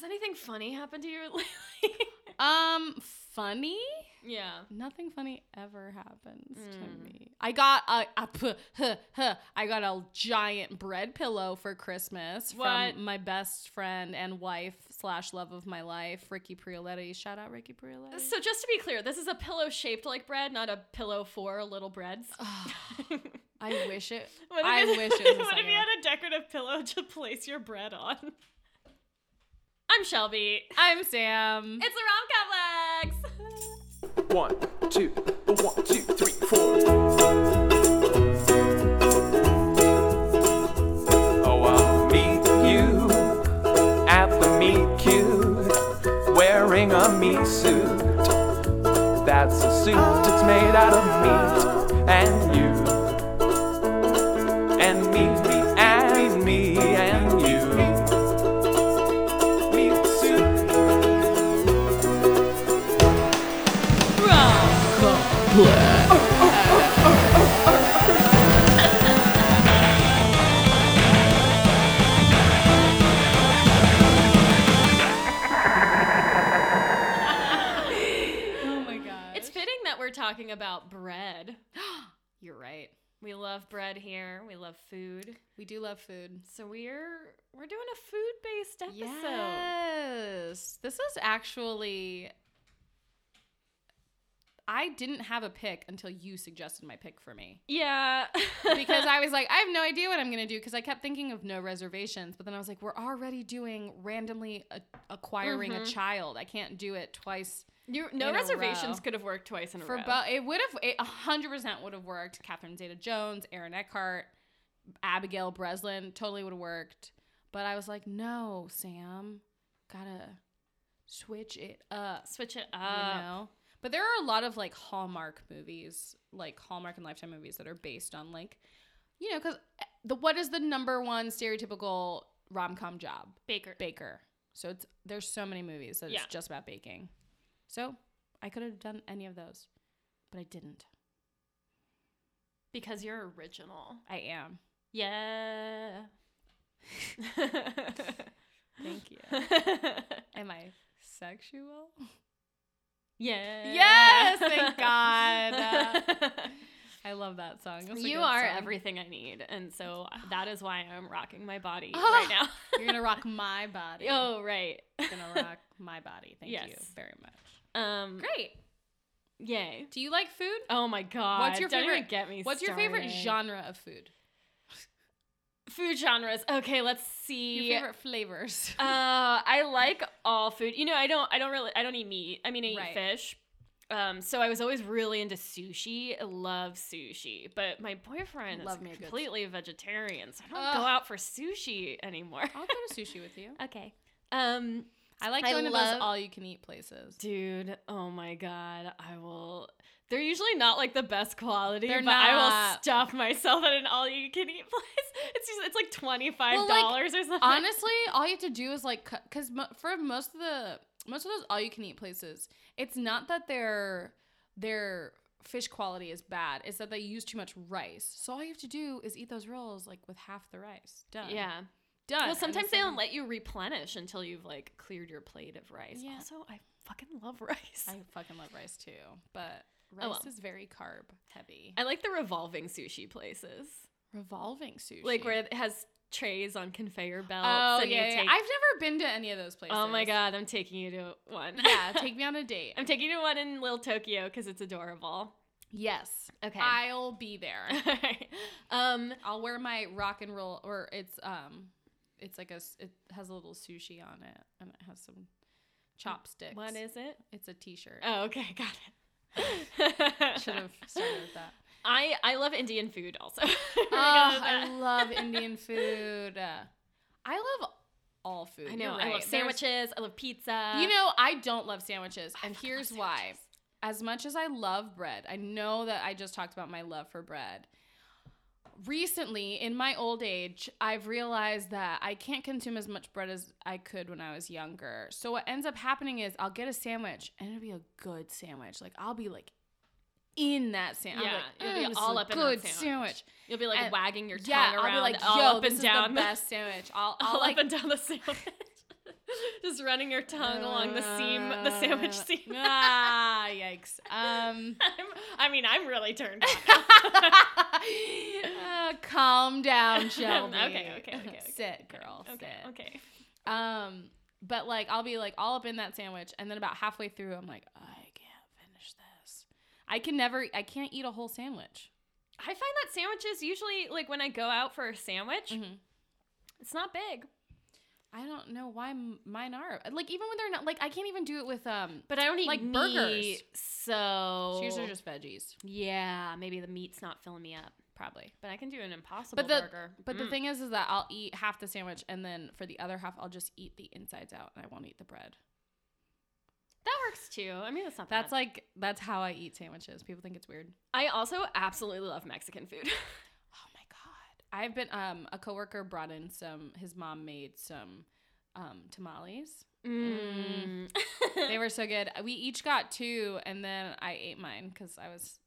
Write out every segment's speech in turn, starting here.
Has anything funny happened to you lately? Um, funny? yeah. Nothing funny ever happens to Mm. me. I got a, a p- huh, huh, I got a giant bread pillow for Christmas What? from my best friend and wife slash love of my life, Ricky Prioletti. Shout out Ricky Prioletti. So just to be clear, this is a pillow shaped like bread, not a pillow for little breads. I wish it. What I it- wish it was. What if you had a decorative pillow to place your bread on? I'm Shelby. I'm Sam. It's the Rom Complex. One, two, uh, one, two, three, four. Oh, I'll meet you at the meet cute, wearing a meat suit. That's a suit that's made out of meat and We love bread here. We love food. We do love food. So we're we're doing a food-based episode. Yes. This is actually. I didn't have a pick until you suggested my pick for me. Yeah. Because I was like, I have no idea what I'm going to do because I kept thinking of no reservations. But then I was like, we're already doing randomly a- acquiring a mm-hmm. child. I can't do it twice. You no a reservations could have worked twice in a For row. both, it would have, it 100% would have worked. Catherine Zeta Jones, Aaron Eckhart, Abigail Breslin, totally would have worked. But I was like, no, Sam, gotta switch it up. Switch it You up. know? But there are a lot of like Hallmark movies, like Hallmark and Lifetime movies that are based on like, you know, because eh, the what is the number one stereotypical rom com job? Baker. Baker. So it's there's so many movies that Yeah. it's just about baking. So I could have done any of those, but I didn't. Because you're original. I am. Yeah. Thank you. Am I sexual? yeah. Yes, thank God. I love that song. That's you are song. everything I need, and so that is why I'm rocking my body right now. You're gonna rock my body. oh, right. You're gonna rock my body. Thank you very much. Um, Great. yay. Do you like food? Oh my god. What's your Don't even favorite- Get me. What's your favorite genre of food? Food genres. Okay, let's see. Your favorite flavors? Uh, I like all food. You know, I don't. I don't really. I don't eat meat. I mean, I eat fish. Um, so I was always really into sushi. I love sushi, but my boyfriend Love is a good- completely vegetarian, so I don't Ugh. go out for sushi anymore. I'll go to sushi with you. okay. Um, I like I going to love- those all-you-can-eat places. dude, oh my god, I will. They're usually not like the best quality, They're but I will stuff myself at an all-you-can-eat place. It's just, it's like twenty five Well, like, dollars or something. Honestly, all you have to do is like, because mo- for most of the most of those all-you-can-eat places, it's not that their their fish quality is bad; it's that they use too much rice. So all you have to do is eat those rolls like with half the rice. Done. yeah. Done. Well, sometimes they don't let you replenish until you've like cleared your plate of rice. Yeah. Also, I fucking love rice. I fucking love rice too, but rice Oh, well. is very carb heavy. I like the revolving sushi places, Revolving sushi, like where it has trays on conveyor belts. Oh and you yeah, yeah. I've never been to any of those places. oh my god, I'm taking you to one. Yeah, take me on a date. I'm taking you to one in Little Tokyo because it's adorable. yes. Okay. I'll be there. um. I'll wear my rock and roll, or it's um, it's like a it has a little sushi on it, and it has some chopsticks. What is it? It's a T-shirt. Oh, okay, got it. Should have started with that. I I love Indian food also. oh, I ah, love Indian food. I love all food. I know. You're I right. love There's- sandwiches. I love pizza. You know, I don't love sandwiches, and here's love why. As much as I love bread, I know that I just talked about my love for bread. Recently, in my old age, I've realized that I can't consume as much bread as I could when I was younger. So what ends up happening is I'll get a sandwich, and it'll be a good sandwich. Like I'll be like in that sandwich. Yeah, like, you'll be "Mm, all up in that good sandwich. sandwich. You'll be like And- wagging your tongue Yeah, around I'll be like, all yo, up this and is down the best sandwich. I'll, I'll all like up and down the sandwich. Just running your tongue along the seam, the sandwich Uh, seam. ah, yikes. Um, I'm, I mean, I'm really turned on. uh, calm down, Shelby. Okay, okay, okay, okay. Sit, girl. okay, sit. okay. Um, but like I'll be like all up in that sandwich, and then about halfway through, I'm like, I can't finish this. I can never. I can't eat a whole sandwich. I find that sandwiches usually, like when I go out for a sandwich, Mhm. it's not big. I don't know why m- mine are like even when they're not like I can't even do it with um. But I don't eat Like meat, burgers. so Yours are just veggies, yeah. Maybe the meat's not filling me up, probably. but I can do an impossible But the burger. but the Mm. thing is, is that I'll eat half the sandwich, and then for the other half, I'll just eat the insides out, and I won't eat the bread. that works too. I mean, that's not That's bad. like that's how I eat sandwiches. People think it's weird. I also absolutely love Mexican food. I've been um a coworker brought in some. His mom made some um tamales. Mm. They were so good. We each got two, and then I ate mine because I was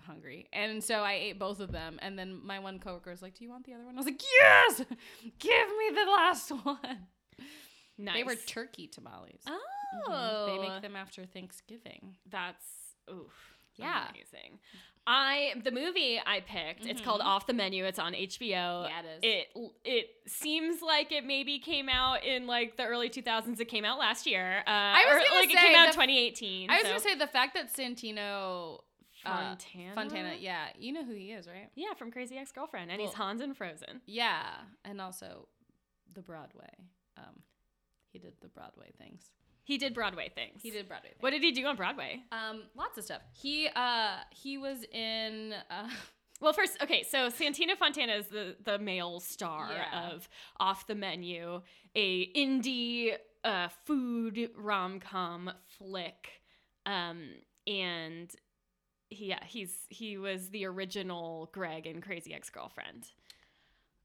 hungry, and so I ate both of them. And then my one coworker was like, "Do you want the other one?" I was like, "Yes, give me the last one." nice. They were turkey tamales. oh, Mhm. They make them after Thanksgiving. That's oof. Yeah. amazing. I the movie I picked. It's called Mhm. Off the Menu. It's on HBO. Yeah, it is. It it seems like it maybe came out in like the early 2000s. It came out last year. Uh, I was or, gonna like it say came out in the- 2018. I was so- gonna say the fact that Santino uh, Fontana. Fontana, yeah, you know who he is, right? Yeah, from Crazy Ex Girlfriend, and he's Hans in Frozen. Yeah, and also the Broadway. Um, he did the Broadway things. He did Broadway things. He did Broadway. Things. What did he do on Broadway? Um, lots of stuff. He uh he was in uh Well, first, okay, so Santino Fontana is the the male star Yeah. of Off the Menu, a indie uh, food rom com flick, um, and he, yeah, he's he was the original Greg in Crazy Ex Girlfriend.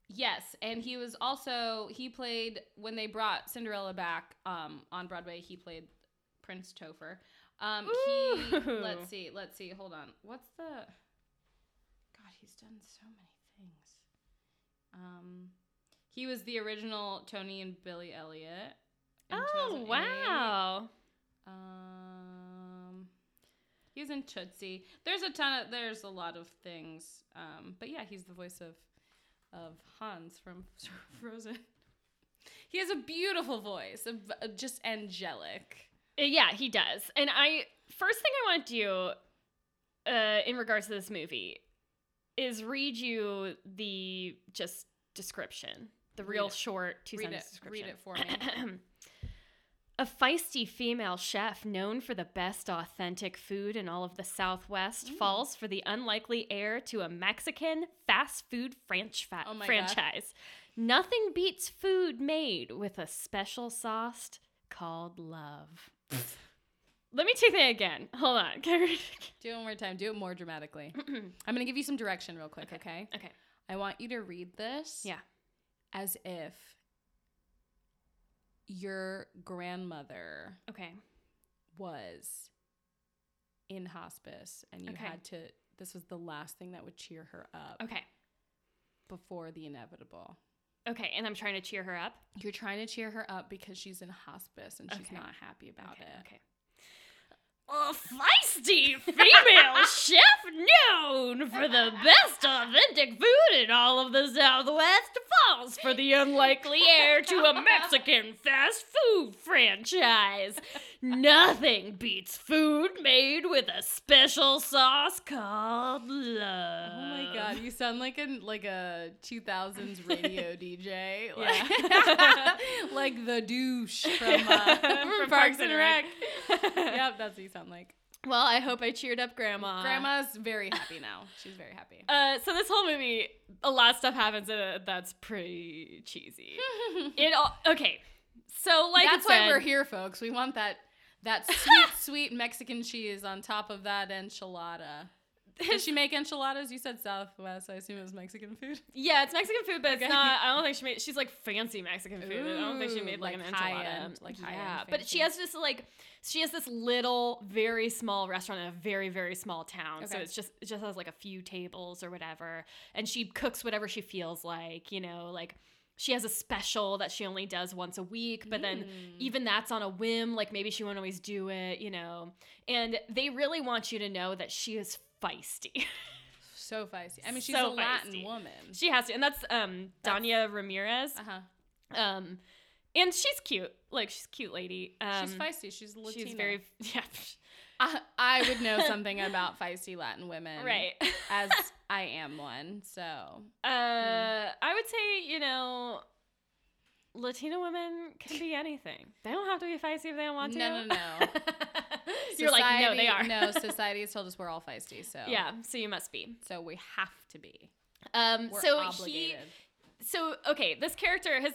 Yes, and he was also he played when they brought Cinderella back um on Broadway. He played Prince Topher. Um, he let's see, let's see. Hold on. What's the God? He's done so many things. Um, he was the original Tony and Billy Elliot. Oh wow! Um, he was in Tootsie. There's a ton of there's a lot of things. Um, but yeah, he's the voice of of Hans from Frozen. He has a beautiful voice, a v- a- just angelic. Uh, Yeah, he does. And I first thing I want to do uh, in regards to this movie is read you the just description, the real short two Read it, sentence read it for me. A feisty female chef known for the best authentic food in all of the Southwest Mm. falls for the unlikely heir to a Mexican fast food franch fa- Oh my God. franchise. Nothing beats food made with a special sauce called love. Let me take that again. Hold on. Can I read it Do it one more time. Do it more dramatically. I'm gonna give you some direction real quick, okay? okay. I want you to read this. Yeah. As if your grandmother Okay. was in hospice and you Okay. had to this was the last thing that would cheer her up Okay. before the inevitable. Okay. And I'm trying to cheer her up. You're trying to cheer her up because she's in hospice and she's Okay. not happy about okay. it. Okay. A feisty female chef known for the best authentic food in all of the Southwest falls for the unlikely heir to a Mexican fast food franchise. Nothing beats food made with a special sauce called love. Oh my god, you sound like a like a 2000s radio DJ. Like, like the douche from, uh, from Parks and Rec. yep, that's what you sound like. Well, I hope I cheered up Grandma. Grandma's very happy now. She's very happy. Uh, so this whole movie, a lot of stuff happens in it that's pretty cheesy. it all okay. So like That's why said- we're here, folks. We want that that sweet, sweet Mexican cheese on top of that enchilada. Did she make enchiladas? You said Southwest. I assume it was Mexican food. Yeah, it's Mexican food, but Okay. it's not. I don't think she made. She's like fancy Mexican food. I don't think she made like, like an enchilada. end- like high yeah, but she has this like she has this little, very small restaurant in a very, very small town. So it's just it just has like a few tables or whatever, and she cooks whatever she feels like. You know, like she has a special that she only does once a week, but then Mm. even that's on a whim. Like maybe she won't always do it, you know. And they really want you to know that she is feisty. so feisty. I mean, she's So a Latin woman. she has to, and that's um Dania Ramirez. Uh huh. Um, and she's cute. Like she's a cute lady. Um, she's feisty. She's Latina. She's very yeah. I, I would know something about feisty Latin women, right. As I am one, so Uh, I would say you know, Latina women can be anything. They don't have to be feisty if they don't want to. No, no, no. You're like no, they are. No, society has told us we're all feisty, so yeah, so you must be. so we have to be. Um, We're so obligated. he, so okay, this character has,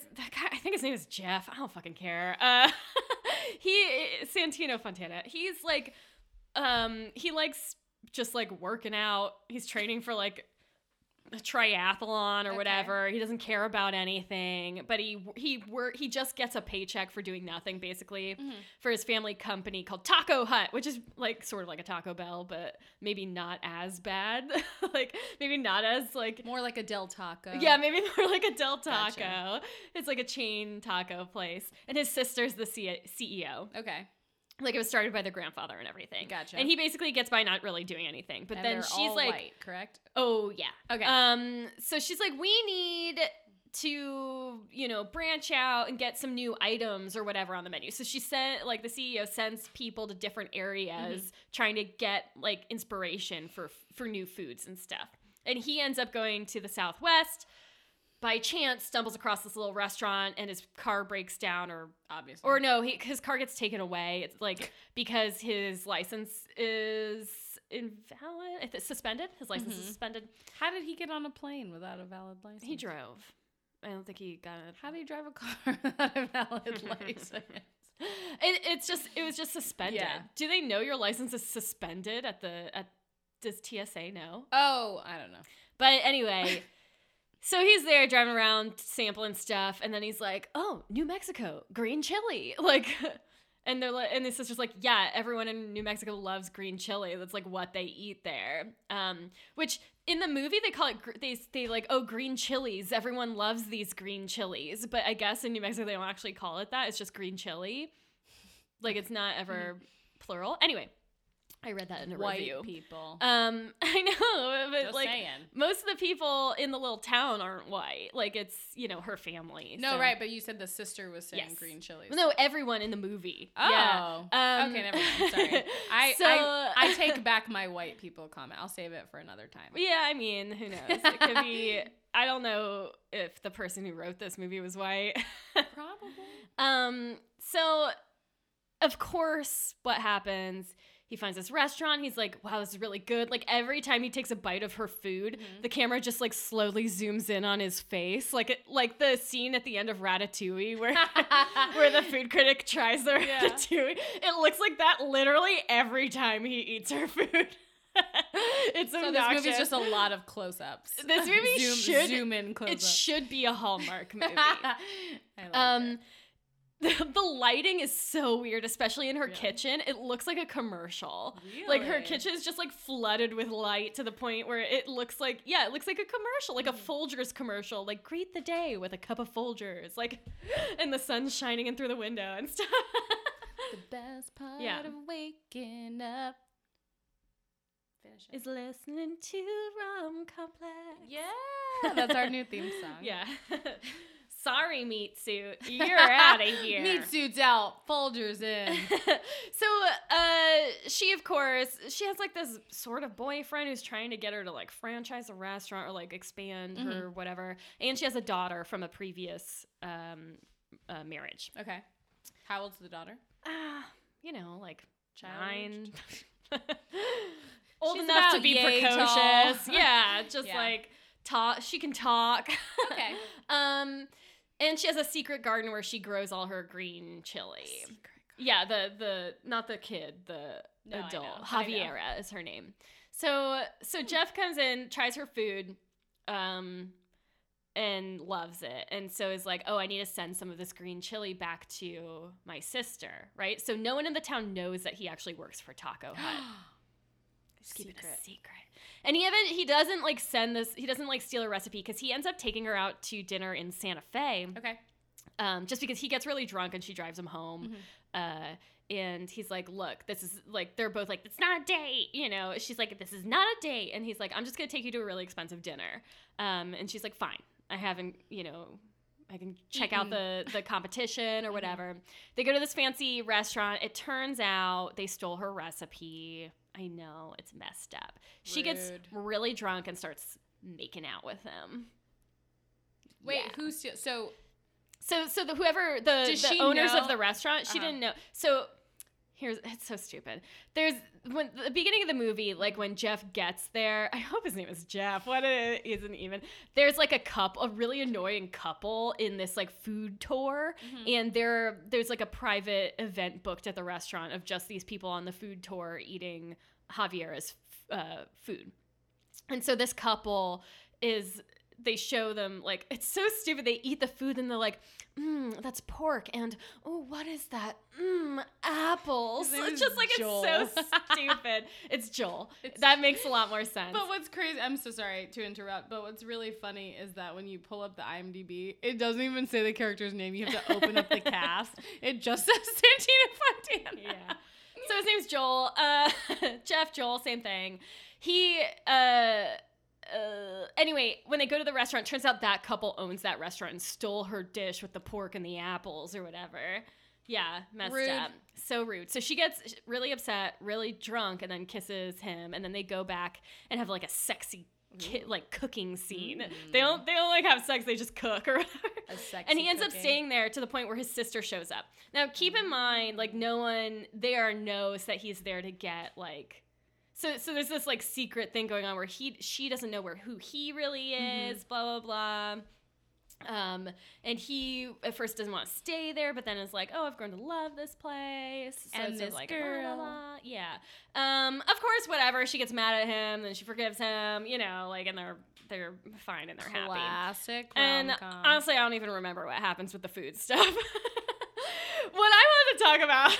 I think his name is Jeff. I don't fucking care. Uh, he Santino Fontana. He's like, um, he likes just like working out. He's training for like a triathlon or Okay. whatever. He doesn't care about anything, but he he work he just gets a paycheck for doing nothing basically Mhm. for his family company called Taco Hut, which is like sort of like a Taco Bell, but maybe not as bad. like maybe not as like More like a Del Taco. yeah, maybe more like a Del Taco. Gotcha. It's like a chain taco place, and his sister's the C- CEO. Okay. Like it was started by their grandfather and everything. Gotcha. And he basically gets by not really doing anything. But And then she's like, white, correct? "Oh yeah." Okay. Um. So she's like, "We need." To you know, branch out and get some new items or whatever on the menu. So she sent like the CEO sends people to different areas Mm-hmm. trying to get like inspiration for for new foods and stuff. And he ends up going to the Southwest. By chance, stumbles across this little restaurant and his car breaks down, or Obviously. or no, he, his car gets taken away. It's like because his license is invalid, I thi- suspended. His license is Mhm. suspended. How did he get on a plane without a valid license? He drove. I don't think he got it. How do you drive a car without a valid license? It, it's just it was just suspended. Yeah. Do they know your license is suspended at the at? Does TSA know? Oh, I don't know. But anyway, so he's there driving around sampling stuff, and then he's like, "Oh, New Mexico, green chili!" Like, and they're like, and his sister's like, "Yeah, everyone in New Mexico loves green chili. That's like what they eat there." Um, which in the movie they call it they they like, "Oh, green chilies. Everyone loves these green chilies." But I guess in New Mexico they don't actually call it that. It's just green chili. Like it's not ever plural. Anyway, I read that in a White review. people. Um, I know, but Just like saying. most of the people in the little town aren't white. Like it's you know her family. No, so- right, but you said the sister was saying Yes. green chilies. No, everyone in the movie. Oh. Yeah. Um, okay, never mind. Sorry. I, so, I I take back my white people comment. I'll save it for another time. Yeah, I mean, who knows? It could be. I don't know if the person who wrote this movie was white. Probably. Um, so of course, what happens? He finds this restaurant. He's like, "Wow, this is really good." Like every time he takes a bite of her food, Mhm. the camera just like slowly zooms in on his face, like it, like the scene at the end of Ratatouille where where the food critic tries the Yeah. ratatouille. It looks like that literally every time he eats her food. it's So this movie's just a lot of close-ups. This movie zoom, should- zoom in it close-ups. should be a Hallmark movie. I like um it. the, the lighting is so weird, especially in her Yeah. kitchen. It looks like a commercial. Like her Really? kitchen is just like flooded with light to the point where it looks like yeah, it looks like a commercial, like a Mm. Folgers commercial. Like greet the day with a cup of Folgers, like, and the sun's shining in through the window and stuff. The best part Yeah. of waking up. is listening to Rom Complex. Yeah, that's our new theme song. Yeah. Sorry, meat suit. You're out of here. Meat suits out, Folgers in. so uh she of course she has like this sort of boyfriend who's trying to get her to like franchise a restaurant or like expand her whatever and she has a daughter from a previous um uh, marriage Okay. How old's the daughter? ah you know like Child nine old She's enough to be precocious tall. yeah just Yeah. like talk she can talk Okay. um and she has a secret garden where she grows all her green chili Yeah, the the not the kid, the No, adult. know, I know. Javiera is her name. So so Jeff comes in, tries her food, um, and loves it, and so is like, oh, I need to send some of this green chili back to my sister, right? So no one in the town knows that he actually works for Taco Hut. He's keeping Secret. a secret. And he even he doesn't like send this. He doesn't like steal a recipe because he ends up taking her out to dinner in Santa Fe. Okay. um, just because he gets really drunk and she drives him home. Mm-hmm. Uh, and he's like, "Look, this is like they're both like, it's not a date, you know." She's like, "This is not a date," and he's like, "I'm just gonna take you to a really expensive dinner." Um, and she's like, "Fine, I haven't, you know." I can check out the the competition or whatever. They go to this fancy restaurant. It turns out they stole her recipe. I know it's messed up. She gets really drunk and starts making out with him. Wait, Yeah. who's so? So so the whoever the, the owners know- of the restaurant, she Uh-huh. didn't know. So here's it's so stupid. There's when the beginning of the movie, like when Jeff gets there, I hope his name is Jeff. What it isn't even. There's like a couple, a really annoying couple in this like food tour, and there there's like a private event booked at the restaurant of just these people on the food tour eating Javier's uh, food. And so this couple is they show them like it's so stupid. They eat the food and they're like, "Mmm, that's pork," and "Oh, what is that? Mmm, apples." It's just like Joel. it's so stupid. It's Joel. It's- that makes a lot more sense. But what's crazy? I'm so sorry to interrupt, but what's really funny is that when you pull up the IMDb, it doesn't even say the character's name. You have to open up the cast. It just says Santino Fontana. yeah. So his name's Joel. Uh, Jeff Joel, same thing. He. Uh, uh, anyway, when they go to the restaurant, turns out that couple owns that restaurant and stole her dish with the pork and the apples or whatever. Yeah, messed Rude. up. So rude. So she gets really upset, really drunk, and then kisses him, and then they go back and have like a sexy, ki- like cooking scene. They don't. They don't like have sex. They just cook or whatever. And he ends up staying there to the point where his sister shows up. Now, keep in mind, like no one there knows that he's there to get like. So, so there's this like secret thing going on where he she doesn't know where who he really Mm-hmm. is, blah blah blah. Um, and he at first doesn't want to stay there, but then is like, "Oh, I've grown to love this place." So And it's sort of this like, blah, blah, girl. blah. yeah. Um, of course, whatever. She gets mad at him, then she forgives him. You know, like, and they're they're fine and they're happy. Classic And honestly, I don't even remember what happens with the food stuff. what I wanted to talk about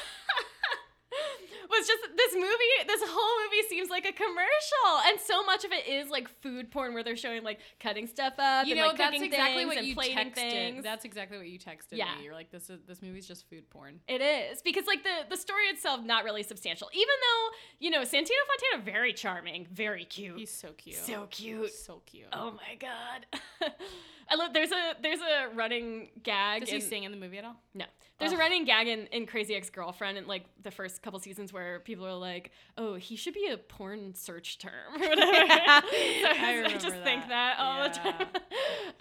was just this movie, this whole movie seems like a commercial. And so much of it is like food porn where they're showing like cutting stuff up you and know like that's cooking exactly things what and you plating texted. things. That's exactly what you texted Yeah. me. You're like, this is this movie's just food porn. It is because like the the story itself not really substantial. Even though, you know, Santino Fontana very charming, very cute. He's so cute. so cute. so cute. Oh my god. I love there's a there's a running gag Does he in- sing in the movie at all? No. There's a running gag in, in Crazy Ex Girlfriend in like the first couple seasons where people are like, "Oh, he should be a porn search term or whatever." so I, remember just think that that. all the time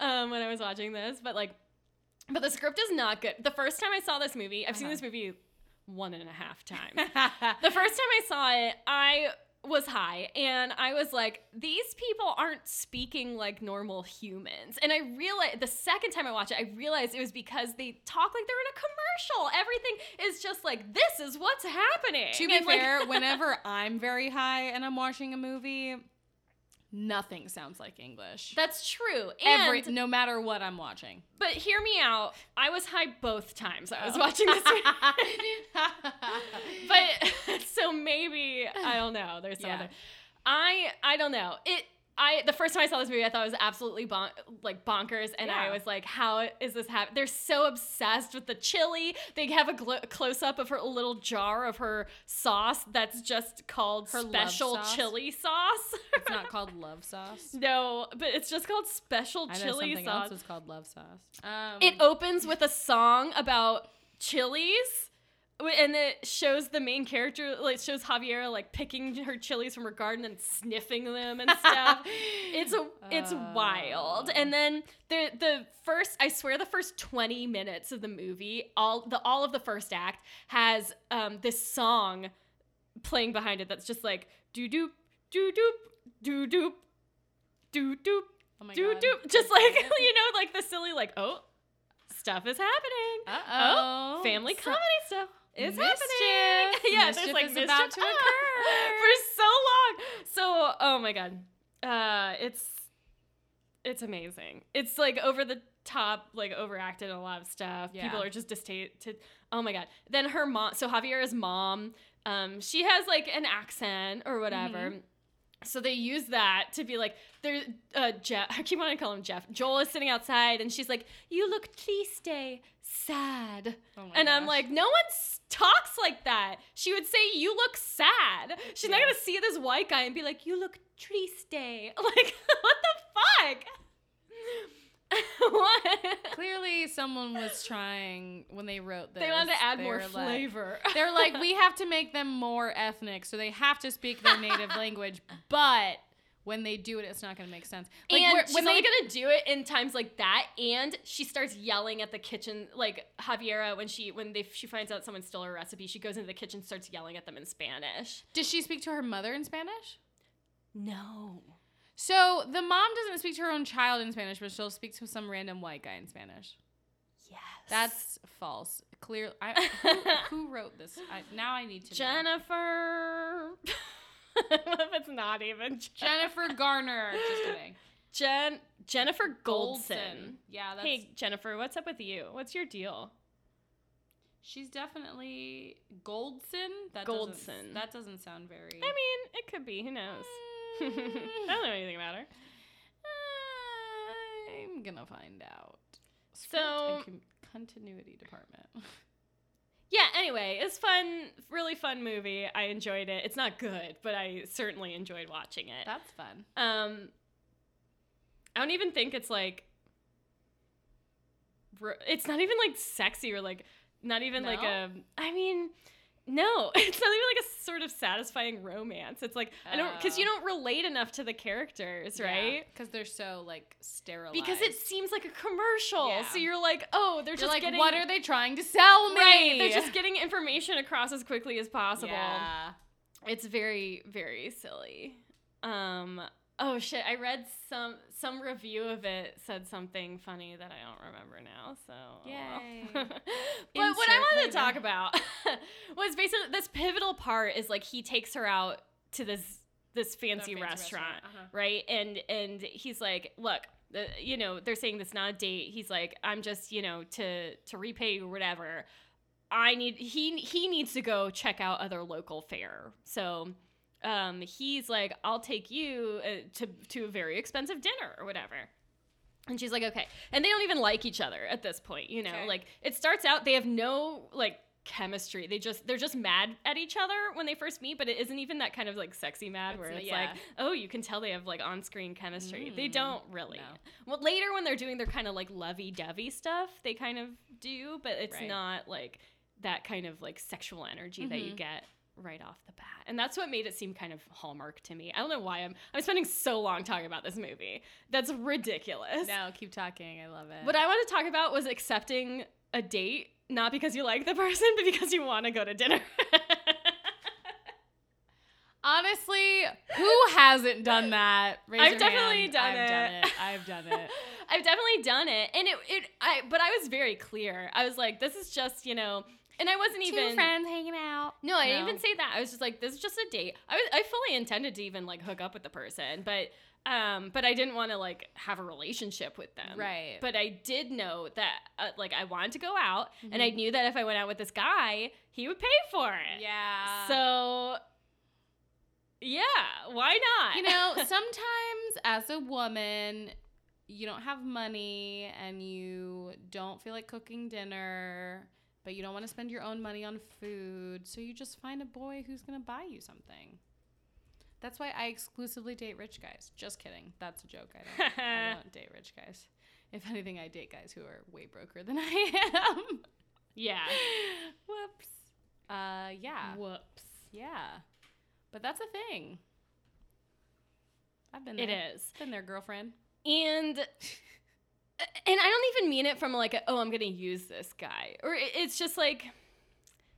um, when I was watching this. But like, but the script is not good. The first time I saw this movie, I've seen Uh-huh. this movie one and a half times. the first time I saw it, I was high and I was like, these people aren't speaking like normal humans. And I realized the second time I watched it, I realized it was because they talk like they're in a commercial. Everything is just like, this is what's happening. to be And, like- fair, whenever I'm very high and I'm watching a movie, nothing sounds like English. that's true. And, Every no matter what I'm watching. but hear me out. I was high both times I was Oh. watching this movie. but so maybe I There's some Yeah. other. I I don't know. It I the first time I saw this movie, I thought it was absolutely bon- like bonkers, and I was like, "How is this happening?" They're so obsessed with the chili. They have a gl- close up of her little jar of her sauce that's just called Her special sauce? chili sauce. it's not called love sauce. no, but it's just called special I know chili something sauce. else is called love sauce. Um, It opens with a song about chilies. And it shows the main character, like shows Javiera like picking her chilies from her garden and sniffing them and stuff. it's a, it's wild. Oh. And then the the first, I swear, the first twenty minutes of the movie, all the all of the first act has um this song playing behind it that's just like doo doop doo doop doo doop doo doop oh doo doop, just like you know, like the silly like oh, stuff is happening. Uh-oh. Oh, family comedy stuff is Mischief. happening. yeah, there's like is mischief about to ah, occur. for so long. So oh my god, uh, it's it's amazing. It's like over the top, like overacted in a lot of stuff. Yeah. People are just distated. Oh my god. Then her mom. So Javiera's mom. Um, she has like an accent or whatever. So they use that to be like, there. Uh, Jeff. I keep wanting to call him Jeff. Joel is sitting outside, and she's like, "You look triste, sad." Oh and I'm like, no one talks like that. She would say, "You look sad." She's not gonna see this white guy and be like, "You look triste." Like, what the fuck? what? Clearly, someone was trying when they wrote this. They wanted to add more like- flavor. they're like, we have to make them more ethnic, so they have to speak their native language. But when they do it, it's not going to make sense. Like and we're- she's when only they gonna do it in times like that, and she starts yelling at the kitchen, like Javiera when she when they she finds out someone stole her recipe, she goes into the kitchen, starts yelling at them in Spanish. does she speak to her mother in Spanish? No, So the mom doesn't speak to her own child in Spanish, but she'll speak to some random white guy in Spanish. yes, That's false. Clear. I, who, who wrote this? I, now I need to know. Jennifer. if it's not even Jen- Jennifer Garner. Just kidding. Jen Jennifer Goldson. Yeah, that's. Hey Jennifer, what's up with you? What's your deal? She's definitely Goldson. That Goldson. Doesn't, that doesn't sound very. I mean, it could be. Who knows? Mm, I don't know anything about her. I'm gonna find out. Script So- com- continuity department. Yeah, anyway, it's fun, really fun movie. I enjoyed it. It's not good, but I certainly enjoyed watching it. That's fun. Um I don't even think it's like it's not even like sexy or like not even like a I mean no, it's not even like a sort of satisfying romance. It's like I don't cuz you Oh. don't relate enough to the characters, right? Because they're so like sterilized. Because it seems like a commercial. Yeah. So you're like, "Oh, they're You're just like, getting what are they trying to sell me? Right, they're just getting information across as quickly as possible. Yeah. It's very, very silly. Um, oh shit, I read some some review of it said something funny that I don't remember now. So oh. Yay. but what I wanted later. to talk about was basically this pivotal part is like he takes her out to this this fancy, fancy restaurant, restaurant, uh-huh. right? And and he's like, look. Uh, you know they're saying this not a date he's like i'm just you know to to repay you or whatever I need he he needs to go check out other local fare. So um, he's like, I'll take you uh, to to a very expensive dinner or whatever. And she's like, okay. And they don't even like each other at this point, you know. Okay. Like it starts out they have no like chemistry. They just they're just mad at each other when they first meet, but it isn't even that kind of like sexy mad where It's- it's yeah. like, oh, you can tell they have like on-screen chemistry. They Mm, don't really. no. Well, later when they're doing their kind of like lovey-dovey stuff, they kind of do, but it's Right. not like that kind of like sexual energy that you Mhm. get right off the bat. And that's what made it seem kind of hallmark to me. I don't know why I'm I'm spending so long talking about this movie. That's ridiculous. No, keep talking. I love it. What I want to talk about was accepting a date not because you like the person, but because you want to go to dinner. Honestly, who hasn't done that? Raise I've definitely hand. done I've it. done it. I've done it. I've definitely done it. And it it I but I was very clear. I was like this is just, you know, and I wasn't even friends hanging out. No, I didn't No? even say that. I was just like, this is just a date. I was, I fully intended to even like hook up with the person, but um, but I didn't want to like have a relationship with them. Right. But I did know that uh, like I wanted to go out, and Mm-hmm. I knew that if I went out with this guy, he would pay for it. Yeah. So. Yeah, why not? you know, sometimes as a woman, you don't have money and you don't feel like cooking dinner, but you don't want to spend your own money on food. So you just find a boy who's going to buy you something. That's why I exclusively date rich guys. Just kidding. That's a joke. I don't, I don't date rich guys. If anything, I date guys who are way broker than I am. yeah. Whoops. Uh, yeah. Whoops. Yeah. But that's a thing. I've been It there. is. Been there, girlfriend. and and I don't even mean it from like a, oh I'm gonna use this guy or it's just like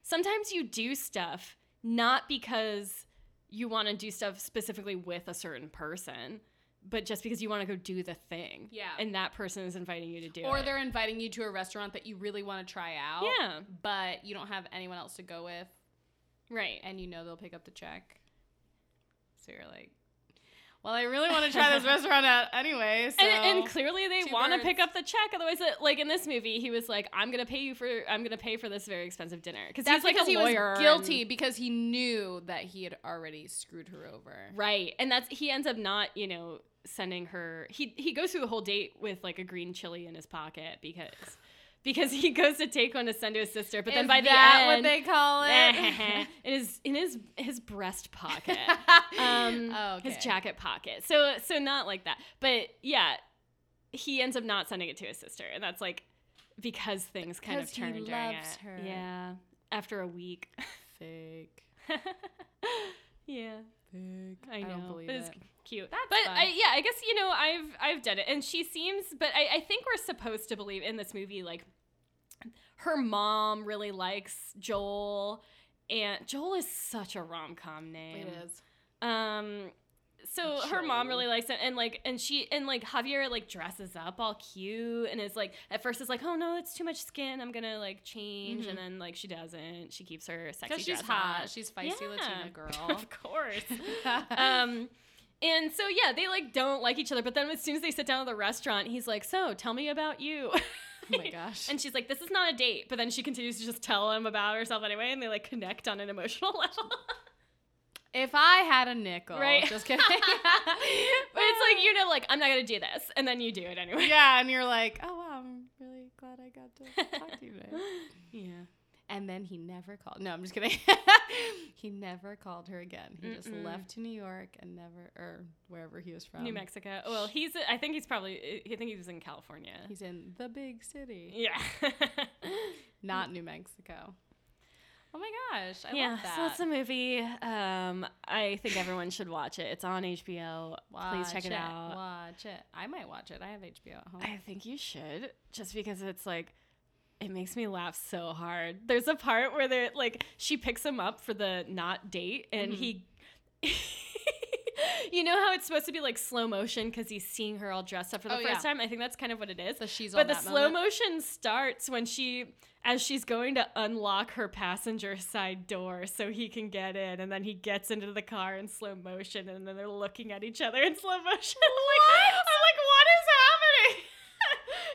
sometimes you do stuff not because you want to do stuff specifically with a certain person but just because you want to go do the thing Yeah. and that person is inviting you to do or it Or they're inviting you to a restaurant that you really want to try out. yeah But you don't have anyone else to go with, right and you know they'll pick up the check. So you're like, well, I really want to try this restaurant out anyway. So and, and clearly they want to pick up the check. Otherwise, it, like in this movie, he was like, "I'm gonna pay you for, I'm gonna pay for this very expensive dinner," because that's he's like a he lawyer. was and- guilty because he knew that he had already screwed her over. right? And that's he ends up not, you know, sending her. He he goes through the whole date with like a green chili in his pocket because because he goes to take one to send to his sister, but then Is by the that end, what they call it? in his in his his breast pocket. um Oh, his jacket pocket. So so not like that. But yeah, he ends up not sending it to his sister, and that's like because things kind of Because he loves her. Yeah, after a week. Fake. yeah, Fake. I know. don't believe it. Cute. That's but. I, yeah, I guess you know I've I've done it, and she seems. But I, I think we're supposed to believe in this movie like her mom really likes Joel, and Joel is such a rom com name. It is. Um, so her mom really likes it, and like, and she and like Javier like dresses up all cute, and is like at first is like, oh no, it's too much skin, I'm gonna like change, and then like she doesn't, she keeps her sexy Because she's dress hot. on. She's feisty Yeah. Latina girl. of course. um, and so yeah, they like don't like each other, but then as soon as they sit down at the restaurant, he's like, so tell me about you. Oh my gosh. And she's like, "This is not a date," but then she continues to just tell him about herself anyway, and they like connect on an emotional level. if I had a nickel, Right. Just kidding. but it's like you know, like I'm not gonna do this, and then you do it anyway. yeah, and you're like, oh wow, I'm really glad I got to talk to you today. Yeah. And then he never called. No, I'm just kidding. he never called her again. He just Mm-mm. left to New York and never, or wherever he was from. New Mexico. Well, he's. I think he's probably. I think he was in California. He's in the big city, yeah. not New Mexico. Oh my gosh, I yeah. love that. So it's a movie. Um, I think everyone should watch it. It's on HBO. Please check Watch it out. Watch it. I might watch it. I have HBO at home. I think you should, just because it's like, it makes me laugh so hard. There's a part where they're like, she picks him up for the not date, and he. Mm-hmm. You know how it's supposed to be like slow motion because he's seeing her all dressed up for the Oh, first yeah. time? I think that's kind of what it is. So she's but the slow moment. motion starts when she, as she's going to unlock her passenger side door so he can get in, and then he gets into the car in slow motion, and then they're looking at each other in slow motion. Like, I'm like, what is happening?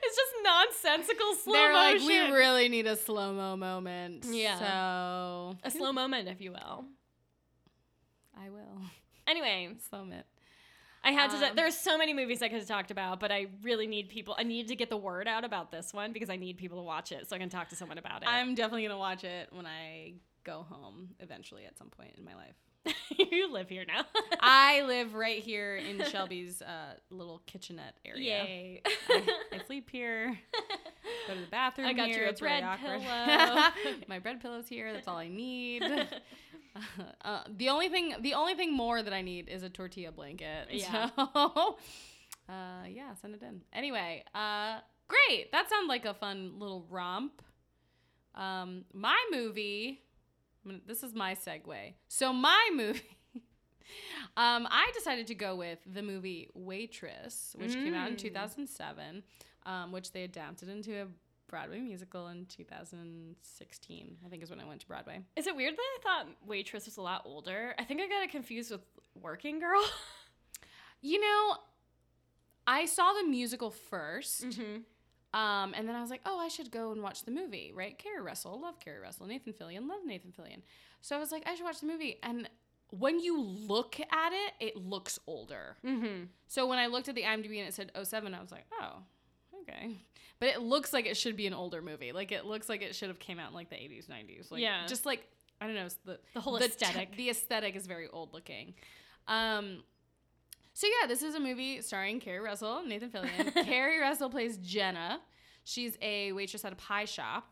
it's just nonsensical slow They're motion. like, we really need a slow mo moment. Yeah. So a slow moment, if you will. I will Anyway, slow it. I had to. Um, There's so many movies I could have talked about, but I really need people. I need to get the word out about this one because I need people to watch it so I can talk to someone about it. I'm definitely gonna watch it when I go home eventually at some point in my life. you live here now. I live right here in Shelby's uh, little kitchenette area. Yay! I, I sleep here. Go to the bathroom. I got here. you a it's bread pillow. My bread pillow's here. That's all I need. Uh, the only thing, the only thing more that I need is a tortilla blanket. Yeah. So, uh, yeah, send it in. Anyway, uh, great. That sounds like a fun little romp. Um, my movie. This is my segue. So my movie. Um, I decided to go with the movie Waitress, which came out in Mm. 2007, um, which they adapted into a Broadway musical in 2016. I think is when I went to Broadway. Is it weird that I thought Waitress was a lot older? I think I got it confused with Working Girl. You know, I saw the musical 1st mm-hmm. Um, and then I was like, oh, I should go and watch the movie, right? Keri Russell, love Keri Russell. Nathan Fillion, love Nathan Fillion. So I was like, I should watch the movie. And when you look at it, it looks older. Mm-hmm. So when I looked at the IMDb and it said 07, I was like, oh, okay. But it looks like it should be an older movie. Like it looks like it should have came out in like the 80s, 90s. Like, Yeah. Just like I don't know, the The whole the aesthetic. the aesthetic is very old looking. Um. So yeah, this is a movie starring Keri Russell, Nathan Fillion. Keri Russell plays Jenna. She's a waitress at a pie shop.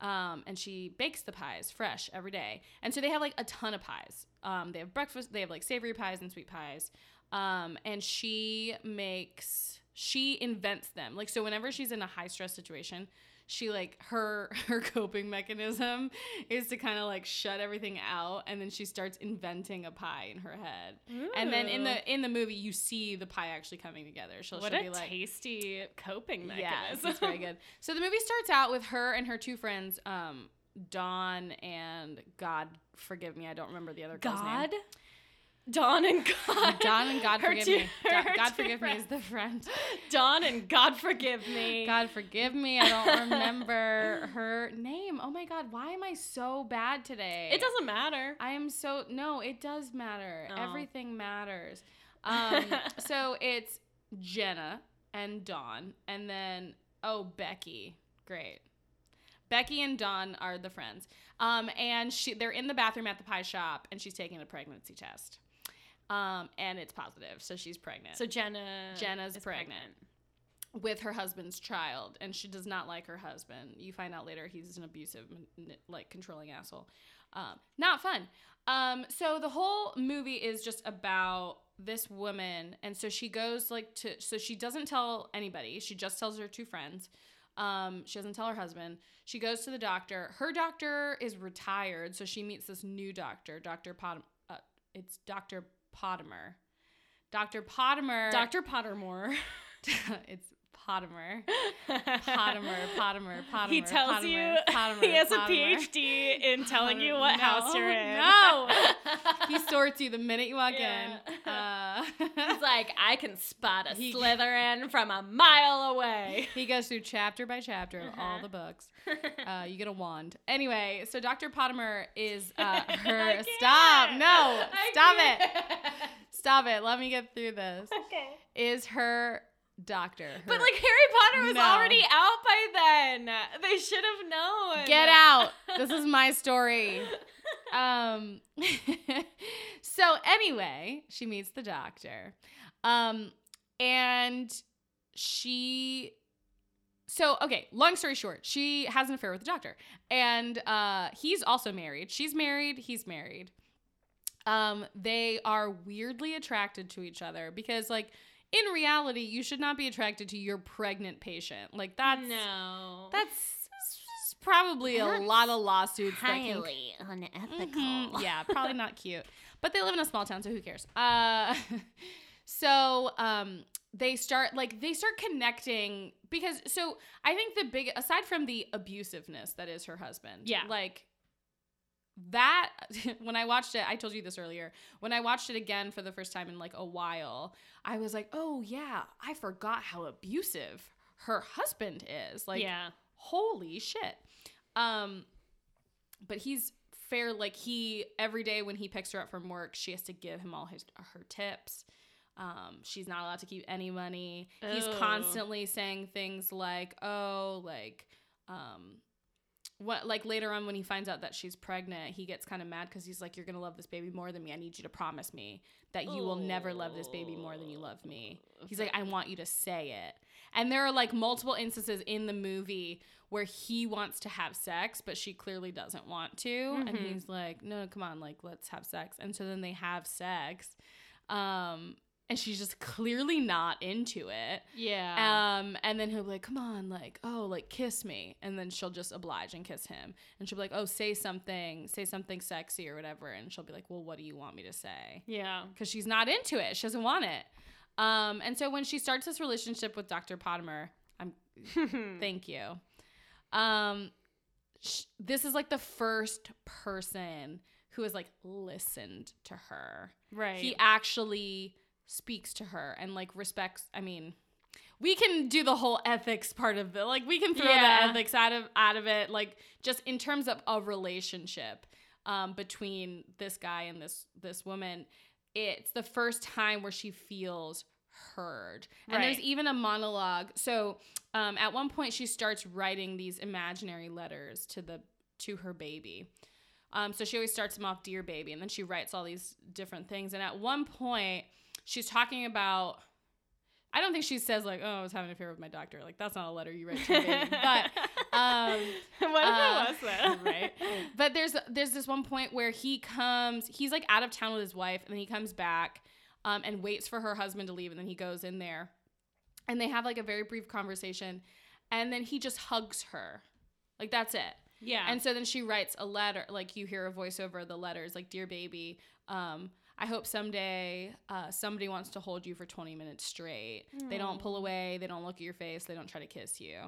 Um, and she bakes the pies fresh every day. And so they have like a ton of pies. Um, they have breakfast, they have like savory pies and sweet pies. Um, and she makes, she invents them. Like, so whenever she's in a high stress situation, she like her her coping mechanism is to kind of like shut everything out and then she starts inventing a pie in her head and then in the in the movie you see the pie actually coming together she'll, what she'll a be like tasty coping Yes, mechanism. it's very good. So the movie starts out with her and her two friends, um, Dawn and God, forgive me, I don't remember the other girl's name. Dawn and God. Dawn and God forgive two- me. God forgive me is the friend. Dawn and God forgive me. God forgive me. I don't remember her name. Oh my God, why am I so bad today? It doesn't matter. I am so no. It does matter. Oh. Everything matters. Um, so it's Jenna and Dawn, and then oh Becky. Great. Becky and Dawn are the friends. Um, and she they're in the bathroom at the pie shop, and she's taking a pregnancy test. Um, and it's positive, so she's pregnant. So Jenna. Jenna's is pregnant. with her husband's child, and she does not like her husband. You find out later he's an abusive, like controlling asshole. Um, not fun. Um, so the whole movie is just about this woman, and so she goes like to. So she doesn't tell anybody. She just tells her two friends. Um, she doesn't tell her husband. She goes to the doctor. Her doctor is retired, so she meets this new doctor, Doctor Pot. Uh, it's Doctor Potimer. Doctor Potimer. Dr. Pottermore. it's Potimer. Potimer, Potimer, Potimer. he tells Potimer, you Potimer, he has a PhD in telling you what No, house you're in. no. He sorts you the minute you walk Yeah. in. Uh, He's like, I can spot a He- Slytherin from a mile away. he goes through chapter by chapter of all Uh-huh. the books. Uh, you get a wand. Anyway, so Dr. Potimer is uh, her. Stop! No! I Stop it! can't. Stop it! Let me get through this. okay. Is her doctor? But like Harry Potter was No. already out by then. They should have known. Get out. This is my story. Um so anyway, she meets the doctor. Um and she so okay, long story short, she has an affair with the doctor. And uh he's also married. She's married, he's married. Um they are weirdly attracted to each other because like in reality, you should not be attracted to your pregnant patient. Like that's no. that's, that's probably a lot of lawsuits. that can- highly unethical. Mhm, Yeah, probably not cute. But they live in a small town, so who cares? Uh, so um, they start like they start connecting because so I think the big aside from the abusiveness that is her husband. Yeah. like that when I watched it, I told you this earlier. When I watched it again for the first time in like a while, I was like, oh yeah, I forgot how abusive her husband is. Like, yeah. holy shit. Um, but he's fair. Like he every day when he picks her up from work, she has to give him all his her tips. Um, she's not allowed to keep any money. He's Oh. constantly saying things like, "Oh, like, um, what?" Like later on when he finds out that she's pregnant, he gets kind of mad because he's like, "You're gonna love this baby more than me. I need you to promise me that you will never love this baby more than you love me." He's like, "I want you to say it." And there are like multiple instances in the movie where he wants to have sex, but she clearly doesn't want to. And Mhm. he's like, no, come on, like, let's have sex. And so then they have sex. Um, and she's just clearly not into it. Yeah. Um, and then he'll be like, come on, like, oh, like, kiss me. And then she'll just oblige and kiss him. And she'll be like, oh, say something, say something sexy or whatever. And she'll be like, well, what do you want me to say? yeah. because she's not into it. She doesn't want it. Um, and so when she starts this relationship with Dr. Potimer, I'm thank you. Um, sh- this is like the first person who has like listened to her. right. He actually speaks to her and like respects. I mean, we can do the whole ethics part of it. Like we can throw Yeah. the ethics out of out of it. Like just in terms of a relationship um, between this guy and this this woman, it's the first time where she feels heard. And there's even a monologue. So um, at one point, she starts writing these imaginary letters to the to her baby. Um, so she always starts them off, "Dear baby," and then she writes all these different things. And at one point, she's talking about. I don't think she says like, "Oh, I was having an affair with my doctor." Like that's not a letter you write to your baby. but um, what if uh, it was that? right. But there's there's this one point where he comes, he's like out of town with his wife, and then he comes back um, and waits for her husband to leave, and then he goes in there, and they have like a very brief conversation, and then he just hugs her, like that's it. Yeah. And so then she writes a letter, like you hear a voiceover of the letters, like "Dear baby, um, I hope someday uh, somebody wants to hold you for 20 minutes straight. They don't pull away, they don't look at your face, they don't try to kiss you.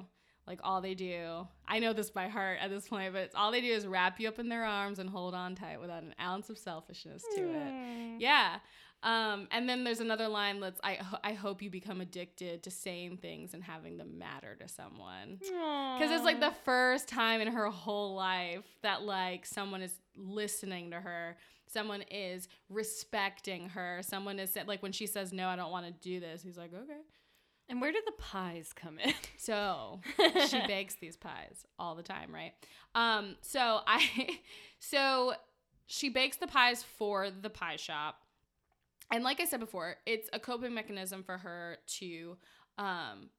Like all they do, I know this by heart at this point, but it's all they do is wrap you up in their arms and hold on tight without an ounce of selfishness to it. Yeah. Um, and then there's another line that's I ho- I hope you become addicted to saying things and having them matter to someone. Because it's like the first time in her whole life that like someone is listening to her, someone is respecting her, someone is like when she says no, I don't want to do this. He's like okay. And where did the pies come in? So she bakes these pies all the time, right? Um, so I, so she bakes the pies for the pie shop, and like I said before, it's a coping mechanism for her to, um,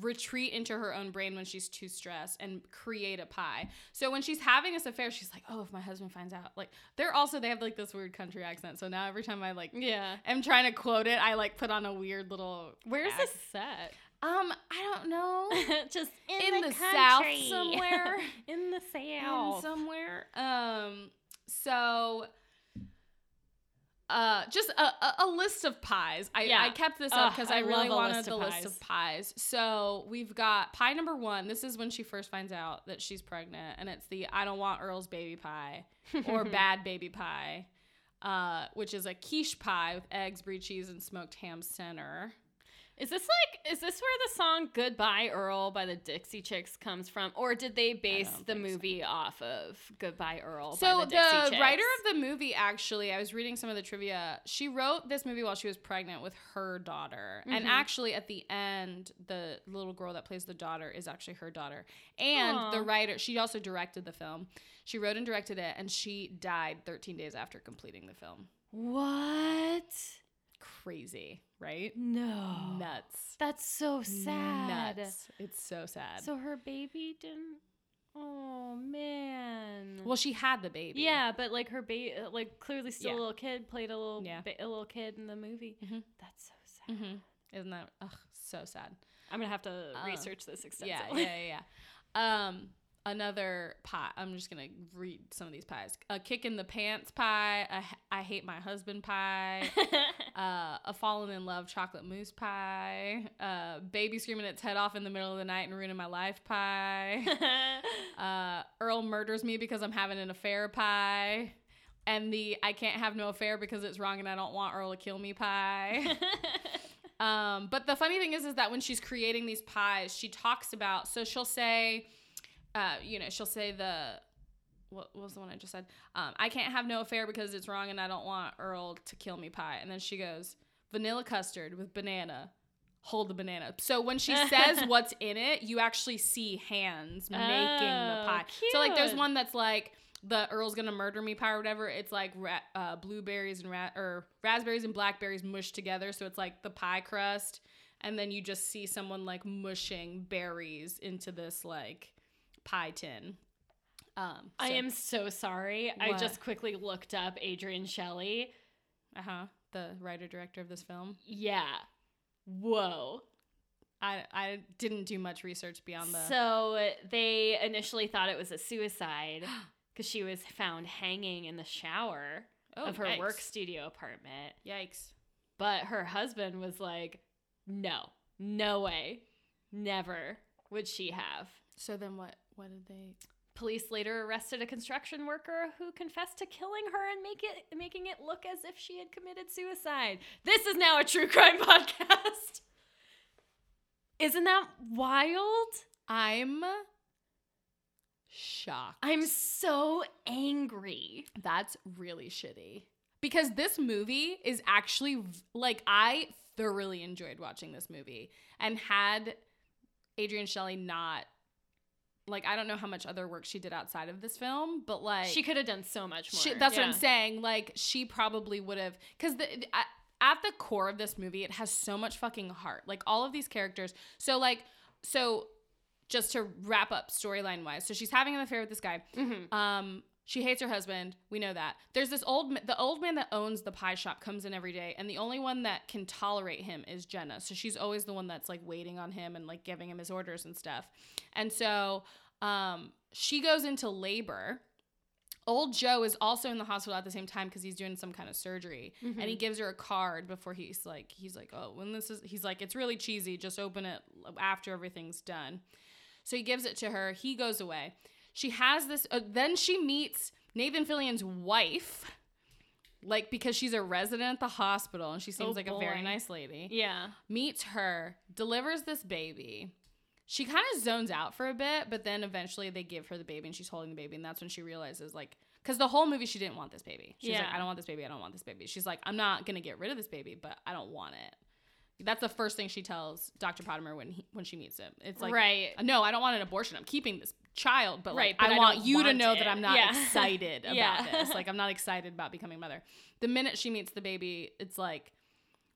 retreat into her own brain when she's too stressed and create a pie. So when she's having this affair, she's like, "Oh, if my husband finds out." Like they're also they have like this weird country accent. So now every time I like yeah. am trying to quote it, I like put on a weird little Where's this set? Um, I don't know. Just In in, the the, South somewhere. in the in south. somewhere. Um, so uh just a, a, a list of pies i Yeah. i kept this up because i, I really wanted list the of list of pies so we've got pie number one this is when she first finds out that she's pregnant and it's the i don't want earl's baby pie or bad baby pie uh, which is a quiche pie with eggs, brie cheese, and smoked ham center. Is this like is this where the song Goodbye Earl by the Dixie Chicks comes from? Or did they base the think so. movie off of Goodbye Earl So by the, the, Dixie Chicks? writer of the movie, actually, I was reading some of the trivia. She wrote this movie while she was pregnant with her daughter, and Mhm. actually, at the end, the little girl that plays the daughter is actually her daughter. And Aw. the writer, she also directed the film. She wrote and directed it, and she died 13 days after completing the film. What? Crazy, right? No. Nuts. That's so sad. Nuts. It's so sad. So her baby didn't Oh man. well, she had the baby. yeah, but like her baby, like clearly still Yeah. a little kid, played a little Yeah. ba- a little kid in the movie. Mhm. That's so sad. hmm Isn't that ugh, so sad? I'm gonna have to Um, research this Yeah, extensively. yeah, yeah, yeah. Um, another pie. I'm just gonna read some of these pies. A kick in the pants pie. A I hate my husband pie. uh, a fallen in love chocolate mousse pie. Uh, baby screaming its head off in the middle of the night and ruining my life pie. uh, Earl murders me because I'm having an affair pie. And the I can't have no affair because it's wrong and I don't want Earl to kill me pie. Um, but the funny thing is, is that when she's creating these pies, she talks about. So she'll say, uh, you know, she'll say the. What was the one I just said? Um, I can't have no affair because it's wrong, and I don't want Earl to kill me. Pie, and then she goes vanilla custard with banana. Hold the banana. So when she says what's in it, you actually see hands making the Oh, pie. So like, there's one that's like the Earl's gonna murder me pie or whatever. It's like ra- uh, blueberries and ra- or raspberries and blackberries mushed together. So it's like the pie crust, and then you just see someone like mushing berries into this like pie tin. Um, I am so sorry. I just quickly looked up Adrienne Shelly. uh huh the writer director of this film. Yeah. Whoa. I I didn't do much research beyond the. So they initially thought it was a suicide because she was found hanging in the shower oh, of her yikes. work studio apartment. Yikes! But her husband was like, no, no way. Never would she have. So then what? What did they? Police later arrested a construction worker who confessed to killing her and make it making it look as if she had committed suicide. This is now a true crime podcast. Isn't that wild? I'm shocked. I'm so angry. That's really shitty. Because this movie is actually like I thoroughly enjoyed watching this movie and had Adrienne Shelly not like I don't know how much other work she did outside of this film, but like she could have done so much more. she, that's what I'm saying. Like she probably would have because the at, at the core of this movie, it has so much fucking heart. Like all of these characters. So like so just to wrap up storyline wise, so she's having an affair with this guy. Mhm. Um, she hates her husband. We know that. There's this old, the old man that owns the pie shop comes in every day, and the only one that can tolerate him is Jenna. So she's always the one that's like waiting on him and like giving him his orders and stuff. And so, um, she goes into labor. Old Joe is also in the hospital at the same time because he's doing some kind of surgery, and he gives her a card before he's like, he's like, oh, when this is, he's like, it's really cheesy. Just open it after everything's done. So he gives it to her. He goes away. She has this. Uh, then she meets Nathan Fillion's wife, like because she's a resident at the hospital and she seems Oh, like a very nice lady. Yeah. Meets her, delivers this baby. She kind of zones out for a bit, but then eventually they give her the baby and she's holding the baby, and that's when she realizes like. Because the whole movie, she didn't want this baby. She's like, Yeah. I don't want this baby. I don't want this baby. She's like, I'm not gonna get rid of this baby, but I don't want it. That's the first thing she tells Dr. Pottimer when he, when she meets him. It's like, right. no, I don't want an abortion. I'm keeping this child, but Right, like, but I, I want you to know it. that I'm not Yeah. excited about Yeah. this. Like, I'm not excited about becoming mother. The minute she meets the baby, it's like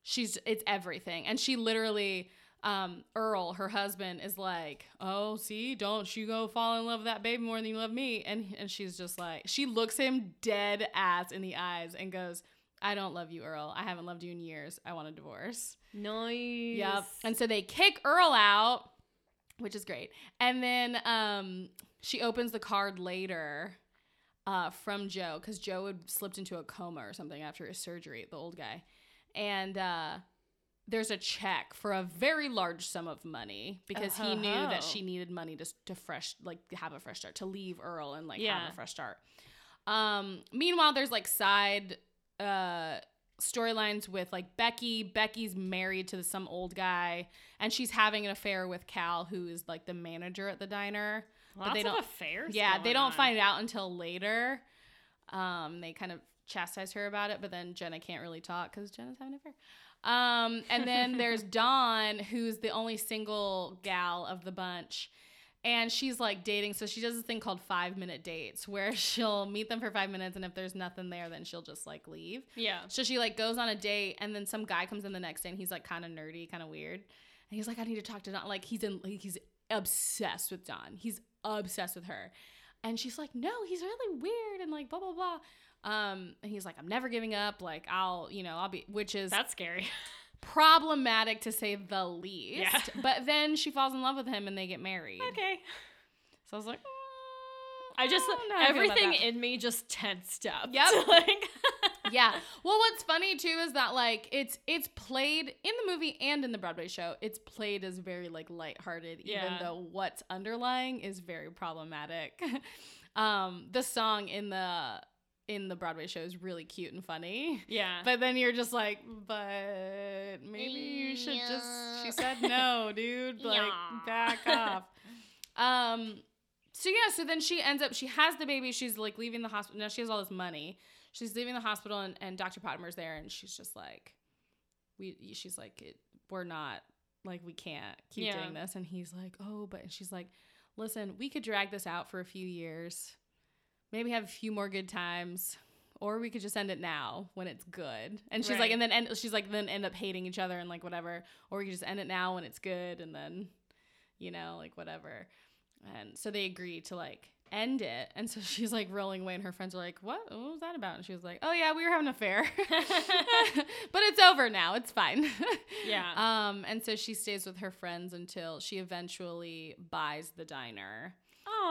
she's it's everything, and she literally. Um, Earl, her husband, is like, "Oh, see, don't you go fall in love with that baby more than you love me." And and she's just like, she looks him dead ass in the eyes and goes, "I don't love you, Earl. I haven't loved you in years. I want a divorce." Nice. Yep. And so they kick Earl out, which is great. And then um, she opens the card later uh, from Joe because Joe had slipped into a coma or something after his surgery, the old guy. And uh, there's a check for a very large sum of money because he knew that Oh. she needed money to, to fresh, like have a fresh start, to leave Earl and like Yeah. have a fresh start. Um, meanwhile, there's like side uh storylines with like Becky. Becky's married to some old guy, and she's having an affair with Cal, who is like the manager at the diner. Lots they of don't- affairs. yeah, they don't on. find out until later. Um, they kind of chastise her about it, but then Jenna can't really talk because Jenna's having an affair. Um, and then there's Dawn, who's the only single gal of the bunch. And she's like dating, so she does this thing called five minute dates where she'll meet them for five minutes, and if there's nothing there, then she'll just like leave. Yeah. So she like goes on a date, and then some guy comes in the next day, and he's like kind of nerdy, kind of weird, and he's like, "I need to talk to don Like he's in, like, he's obsessed with don He's obsessed with her, and she's like, "No, he's really weird," and like blah blah blah. Um, and he's like, "I'm never giving up. Like I'll, you know, I'll be," which is That's scary. Problematic to say the least. Yeah. But then she falls in love with him, and they get married. okay. So I was like, I just I everything in me just tensed up. Yep. like yeah. Well, what's funny too is that like it's it's played in the movie and in the Broadway show. It's played as very like lighthearted, even though what's underlying is very problematic. um, the song in the in the Broadway show is really cute and funny. Yeah. But then you're just like, but maybe you should just. She said no, dude. Like, Yeah. back off. Um. So yeah. So then she ends up. She has the baby. She's like leaving the hospital. Now she has all this money. She's leaving the hospital, and, and Dr. Pottimer's there, and she's just like, we. She's like, it, we're not like we can't keep Yeah. doing this. And he's like, oh, but and she's like, listen, we could drag this out for a few years, maybe have a few more good times or we could just end it now when it's good. And she's like, and then end, she's like, then end up hating each other and like whatever, or we could just end it now when it's good, and then, you know, like whatever. And so they agree to like end it. And so she's like rolling away, and her friends are like, "What? What was that about?" And she was like, "Oh yeah, we were having an affair, but it's over now. It's fine." Yeah. Um, and so she stays with her friends until she eventually buys the diner.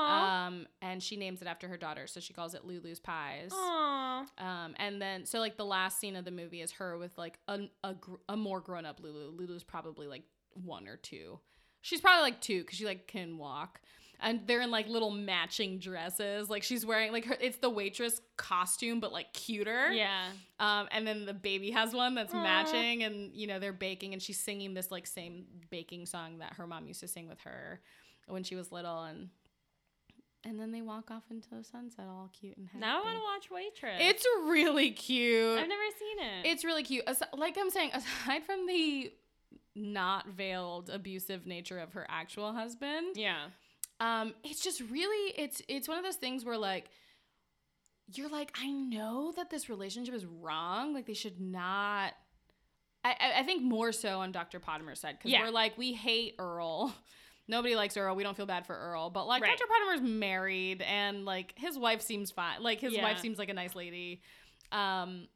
Um, and she names it after her daughter, so she calls it Lulu's Pies. Aw. Um, and then so like the last scene of the movie is her with like a a, gr- a more grown up Lulu. Lulu's probably like one or two. She's probably like two because she like can walk. And they're in like little matching dresses. Like she's wearing like her, it's the waitress costume, but like cuter. Yeah. Um, and then the baby has one that's Aw. matching, and you know they're baking, and she's singing this like same baking song that her mom used to sing with her when she was little, and and then they walk off into the sunset, all cute and happy. Now I want to watch Waitress. It's really cute. I've never seen it. It's really cute. As- like I'm saying, aside from the not veiled abusive nature of her actual husband, yeah. um, it's just really it's it's one of those things where like you're like, I know that this relationship is wrong. Like they should not. I I, I think more so on Dr. Pottimer's side because Yeah. we're like we hate Earl. Nobody likes Earl. We don't feel bad for Earl, but like Right. Dr. Pottimer's married and like his wife seems fine. Like his Yeah. wife seems like a nice lady. Um,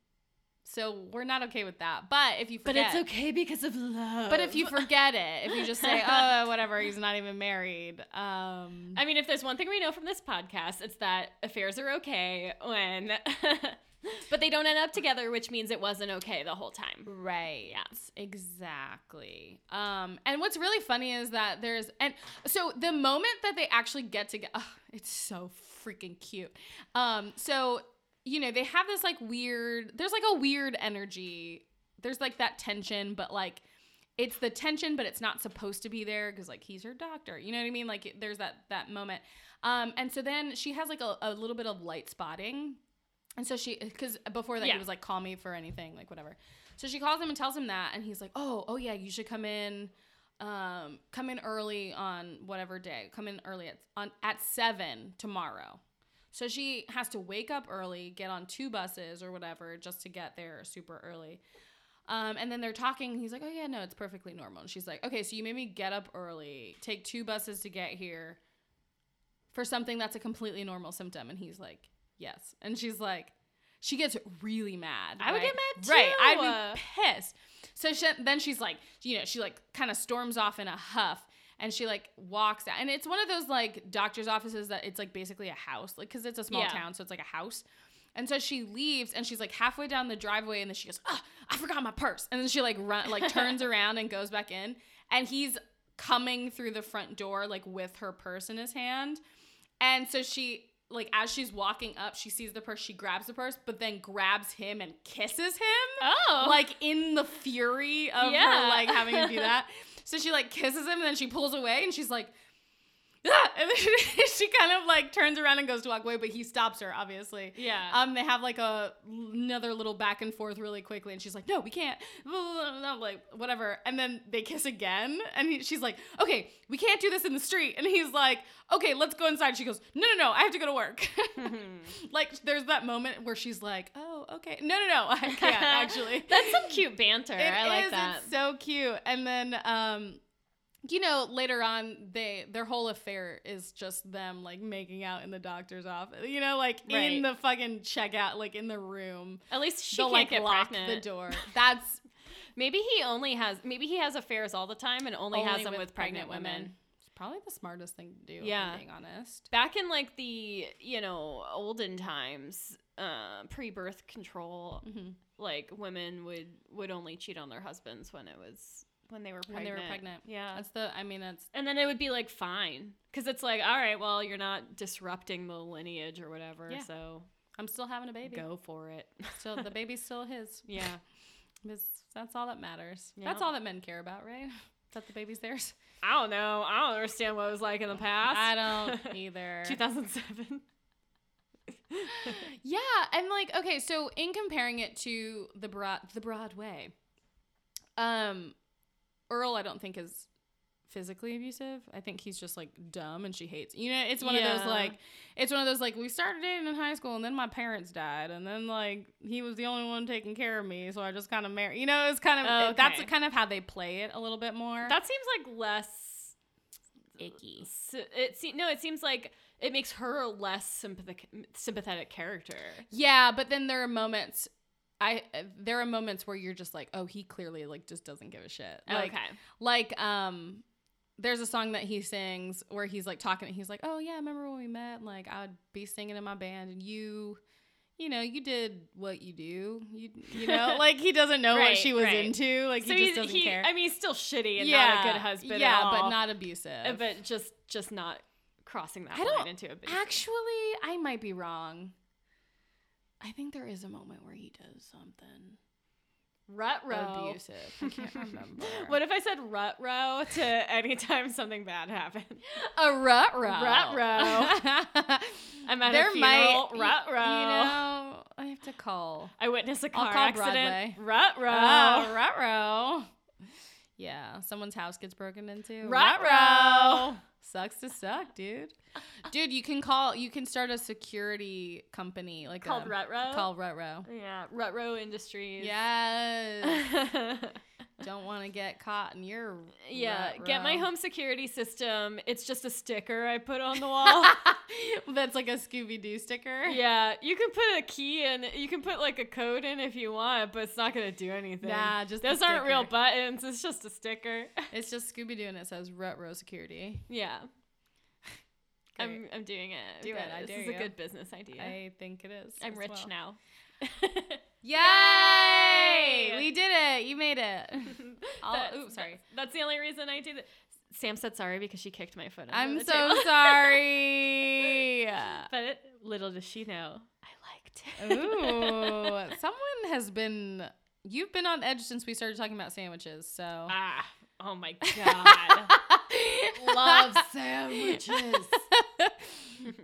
so we're not okay with that. But if you But it's okay because of love. But if you forget it, if you just say, "Oh, whatever," he's not even married. Um, I mean, if there's one thing we know from this podcast, it's that affairs are okay when But they don't end up together, which means it wasn't okay the whole time. Right. Yes. Exactly. Um, and what's really funny is that there's and so the moment that they actually get together, oh, it's so freaking cute. Um, so you know they have this like weird. There's like a weird energy. There's like that tension, but like it's the tension, but it's not supposed to be there because like he's her doctor. You know what I mean? Like there's that that moment. Um, and so then she has like a, a little bit of light spotting. And so she, because before that Yeah. he was like, call me for anything, like whatever. So she calls him and tells him that, and he's like, oh, oh yeah, you should come in, um, come in early on whatever day. Come in early at on at seven tomorrow. So she has to wake up early, get on two buses or whatever, just to get there super early. Um, and then they're talking. He's like, "Oh yeah, no, it's perfectly normal." And she's like, "Okay, so you made me get up early, take two buses to get here, for something that's a completely normal symptom." And he's like, "Yes." And she's like, she gets really mad. I would get mad too. Right. I'd be pissed. So she, then she's like, you know, she like kind of storms off in a huff. And she like walks out, and it's one of those like doctor's offices that it's like basically a house, like because it's a small Yeah. town, so it's like a house. And so she leaves and she's like halfway down the driveway and then she goes, "Ah, I forgot my purse." And then she like run like turns around and goes back in and he's coming through the front door like with her purse in his hand. And so she like as she's walking up, she sees the purse, she grabs the purse, but then grabs him and kisses him. Oh. Like in the fury of Yeah. her like having to do that. So she like kisses him and then she pulls away and she's like ah! and then she, she kind of like turns around and goes to walk away, but he stops her, obviously. Yeah. Um, they have like a another little back and forth really quickly, and she's like, "No, we can't." Blah, blah, like whatever, and then they kiss again, and he, she's like, "Okay, we can't do this in the street," and he's like, "Okay, let's go inside." She goes, "No, no, no, I have to go to work." like, there's that moment where she's like, "Oh, okay, no, no, no, I can't actually." That's some cute banter. It I like is, that. It's so cute. And then um you know, later on they their whole affair is just them like making out in the doctor's office. You know, like Right. in the fucking checkout, like in the room. At least she can't like get lock pregnant. the door. That's Maybe he only has. Maybe he has affairs all the time and only, has them with, pregnant, women. It's probably the smartest thing to do, Yeah. if I'm being honest. Back in like the you know olden times, uh, pre-birth control, Mhm. like women would would only cheat on their husbands when it was when they were pregnant. When pregnant. they were pregnant. Yeah. That's the I mean that's and then it would be like fine because it's like all right well you're not disrupting the lineage or whatever Yeah. so I'm still having a baby. go for it Still the baby's still his. yeah It's- that's all that matters. Yeah. That's all that men care about, right? That the baby's theirs. i don't know i don't understand what it was like in the past I don't either. 2007 Yeah, and like okay, so in comparing it to the broad the Broadway, um, Earl I don't think is physically abusive. I think he's just like dumb and she hates. You know, it's one of those like it's one of those like we started dating in high school and then my parents died and then like he was the only one taking care of me, so I just kind of married. You know, it's kind of oh, that's kind of how they play it a little bit more. that seems like less icky. s- it se- no it seems like it makes her a less sympathetic sympathetic character Yeah, but then there are moments. I there are moments where you're just like, oh, he clearly like just doesn't give a shit. Like, okay. like um there's a song that he sings where he's like talking he's like oh yeah remember when we met? And, like i would be singing in my band and you you know you did what you do. You you know? Like he doesn't know Right, what she was right. into. Like so he just doesn't he, care. I mean, he's still shitty and yeah not a good husband. yeah at all, but not abusive. Uh, but just just not crossing that I line into a bit. actually i might be wrong i think there is a moment where he does something Rut row. abusive i can't remember What if I said rut row to anytime something bad happened? a rut row Rut row. I'm at there a funeral. might rut row. You know, I have to call. I witnessed a car accident. Broadway. Rut row. Oh, rut row. Yeah, someone's house gets broken into. Rut row. Sucks to suck, dude. Dude, you can call. You can start a security company like Called a, Rut Row? Called Rut Row. Yeah, Rut Row Industries. Yes. Don't want to get caught in your. yeah, get my home security system. It's just a sticker I put on the wall. That's like a Scooby Doo sticker. yeah, you can put a key in. You can put like a code in if you want, but it's not gonna do anything. Nah, just those aren't real buttons. It's just a sticker. It's just Scooby Doo and it says Rut Row Security. yeah. I'm I'm doing it. Do it, I This dare is a you. good business idea. I think it is. I'm rich well. now. Yay! Yay! We did it. You made it. I'll- That's- sorry. That's the only reason I did it. Sam said sorry because she kicked my foot. I'm so table. sorry. But little does she know, I liked it. Ooh, someone has been. You've been on edge since we started talking about sandwiches. So ah, oh my god. Love sandwiches.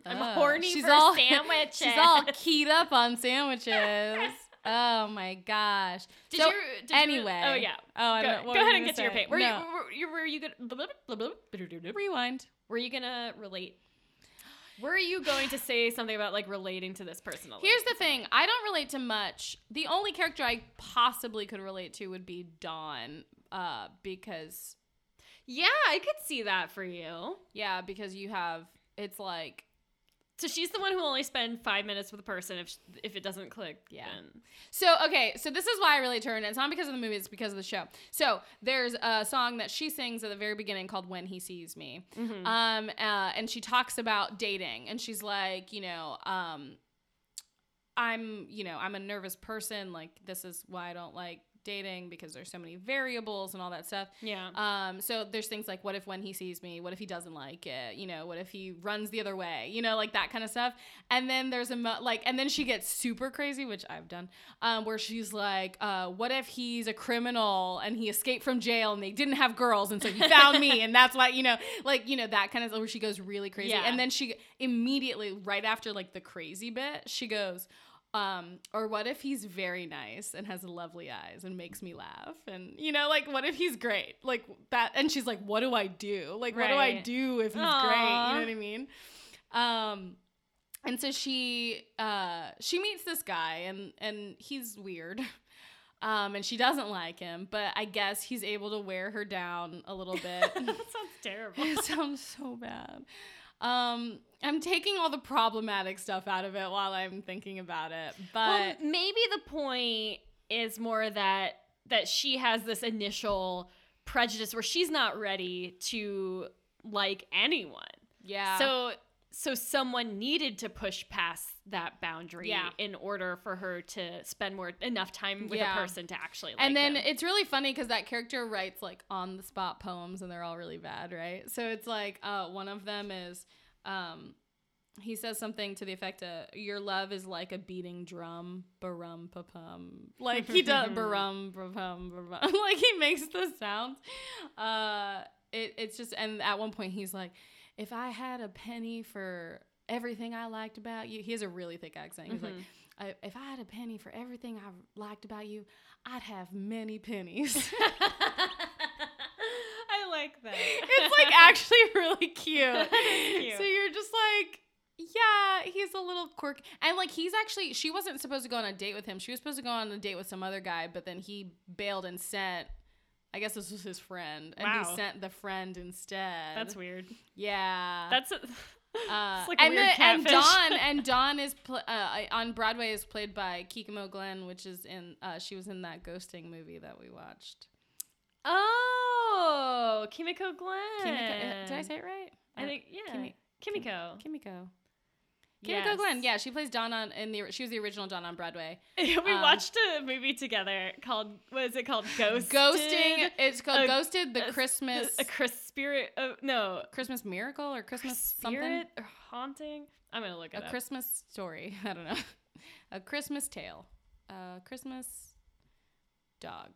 I'm Oh, horny she's for all- sandwiches. She's all keyed up on sandwiches. Oh my gosh. Did So, you? Did you- anyway. oh yeah. Oh, Go, don't know. What go you ahead and get to your say? pain. Were No. you? Were, were you gonna? Rewind. Were you gonna relate? Were you going to say something about like relating to this personally? Here's the thing. I don't relate to much. The only character I possibly could relate to would be Dawn. Uh, because yeah, I could see that for you. yeah, because you have it's like So she's the one who will only spend five minutes with a person if if it doesn't click. Yeah. then- So okay, so this is why I really turned. it's not because of the movie; it's because of the show. So there's a song that she sings at the very beginning called "When He Sees Me," Mm-hmm. um, uh, and she talks about dating, and she's like, you know, um, I'm, you know, I'm a nervous person. Like this is why I don't like dating because there's so many variables and all that stuff. Yeah. Um, so there's things like, what if when he sees me, what if he doesn't like it? You know, what if he runs the other way? You know, like that kind of stuff. And then there's a mo- like, and then she gets super crazy, which I've done, um, where she's like, uh, what if he's a criminal and he escaped from jail and they didn't have girls and so he found me and that's why you know, like you know that kind of where she goes really crazy. Yeah. And then she immediately right after like the crazy bit, she goes. Um, or what if he's very nice and has lovely eyes and makes me laugh? And you know, like what if he's great? Like that and she's like, What do I do? Like what do I do if he's great? You know what I mean? Um and so she uh she meets this guy and and he's weird. Um and she doesn't like him, but I guess he's able to wear her down a little bit. that sounds terrible. It sounds so bad. Um, I'm taking all the problematic stuff out of it while I'm thinking about it, Well, but maybe the point is more that that she has this initial prejudice where she's not ready to like anyone. yeah. So so someone needed to push past that boundary Yeah. in order for her to spend more enough time with Yeah. a person to actually like and then them. it's really funny because that character writes like on the spot poems and they're all really bad, right? So it's like uh, one of them is um, he says something to the effect of "Your love is like a beating drum, barum pa pum." Like he does barum pa pum, like he makes the sounds. Uh, it, it's just and at one point he's like, "If I had a penny for everything I liked about you," he has a really thick accent. He's like. Mm-hmm. I, if I had a penny for everything I liked about you, I'd have many pennies. I like that. it's like actually really cute. cute. So you're just like, yeah, he's a little quirky. And like he's actually she wasn't supposed to go on a date with him. She was supposed to go on a date with some other guy, but then he bailed and sent I guess this was his friend. And Wow. he sent the friend instead. That's weird. Yeah. That's a, uh, like and, weird the- and. Dawn and Dawn is pl- uh, on Broadway is played by Kikimo Glenn, which is in uh, she was in that ghosting movie that we watched. Oh, Kimiko Glenn. Kimiko, did I say it right? I think yeah. Kimi- Kimiko. Kimiko. Kimiko Yes. Glenn. Yeah, she plays Dawn on in the. She was the original Dawn on Broadway. we Um, watched a movie together called what is it called? Ghost. Ghosting. It's called A- Ghosted. The a- Christmas A Chris spirit. Uh, no. Christmas miracle or Christmas something. Spirit or haunting. I'm gonna look it A up. Christmas story. I don't know. A Christmas tale. A Christmas dog.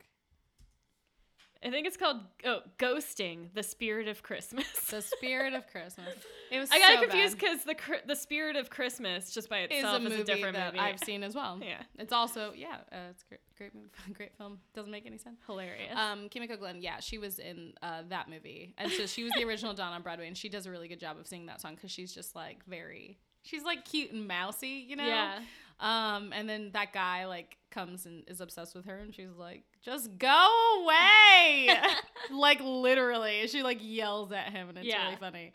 I think it's called oh ghosting. The spirit of Christmas. The spirit of Christmas. It was. I got so confused because the the spirit of Christmas just by Is itself a is a different that movie. I've seen as well. Yeah. It's also yeah. Uh, it's great, movie, great film. Doesn't make any sense. Hilarious. Um, Kimiko Glenn, yeah, she was in uh, that movie, and so she was the original Dawn on Broadway, and she does a really good job of singing that song because she's just like very, she's like cute and mousy, you know. Yeah. Um, and then that guy like comes and is obsessed with her, and she's like, "Just go away!" like literally, she like yells at him, and it's Yeah. really funny.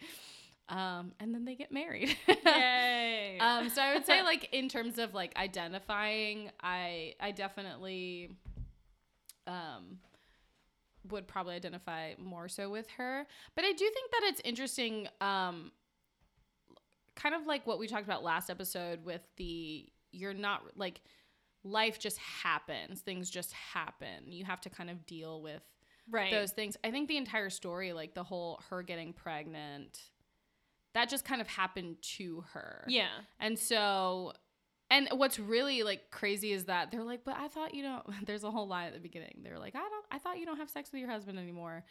Um, and then they get married. Yay. Um, so I would say like in terms of like identifying, I I definitely um would probably identify more so with her. But I do think that it's interesting um kind of like what we talked about last episode with the you're not like life just happens. Things just happen. You have to kind of deal with right. those things. I think the entire story, like the whole her getting pregnant, that just kind of happened to her. yeah. And so, and what's really like crazy is that they're like, but I thought you don't. There's a whole line at the beginning. They're like, I don't. I thought you don't have sex with your husband anymore.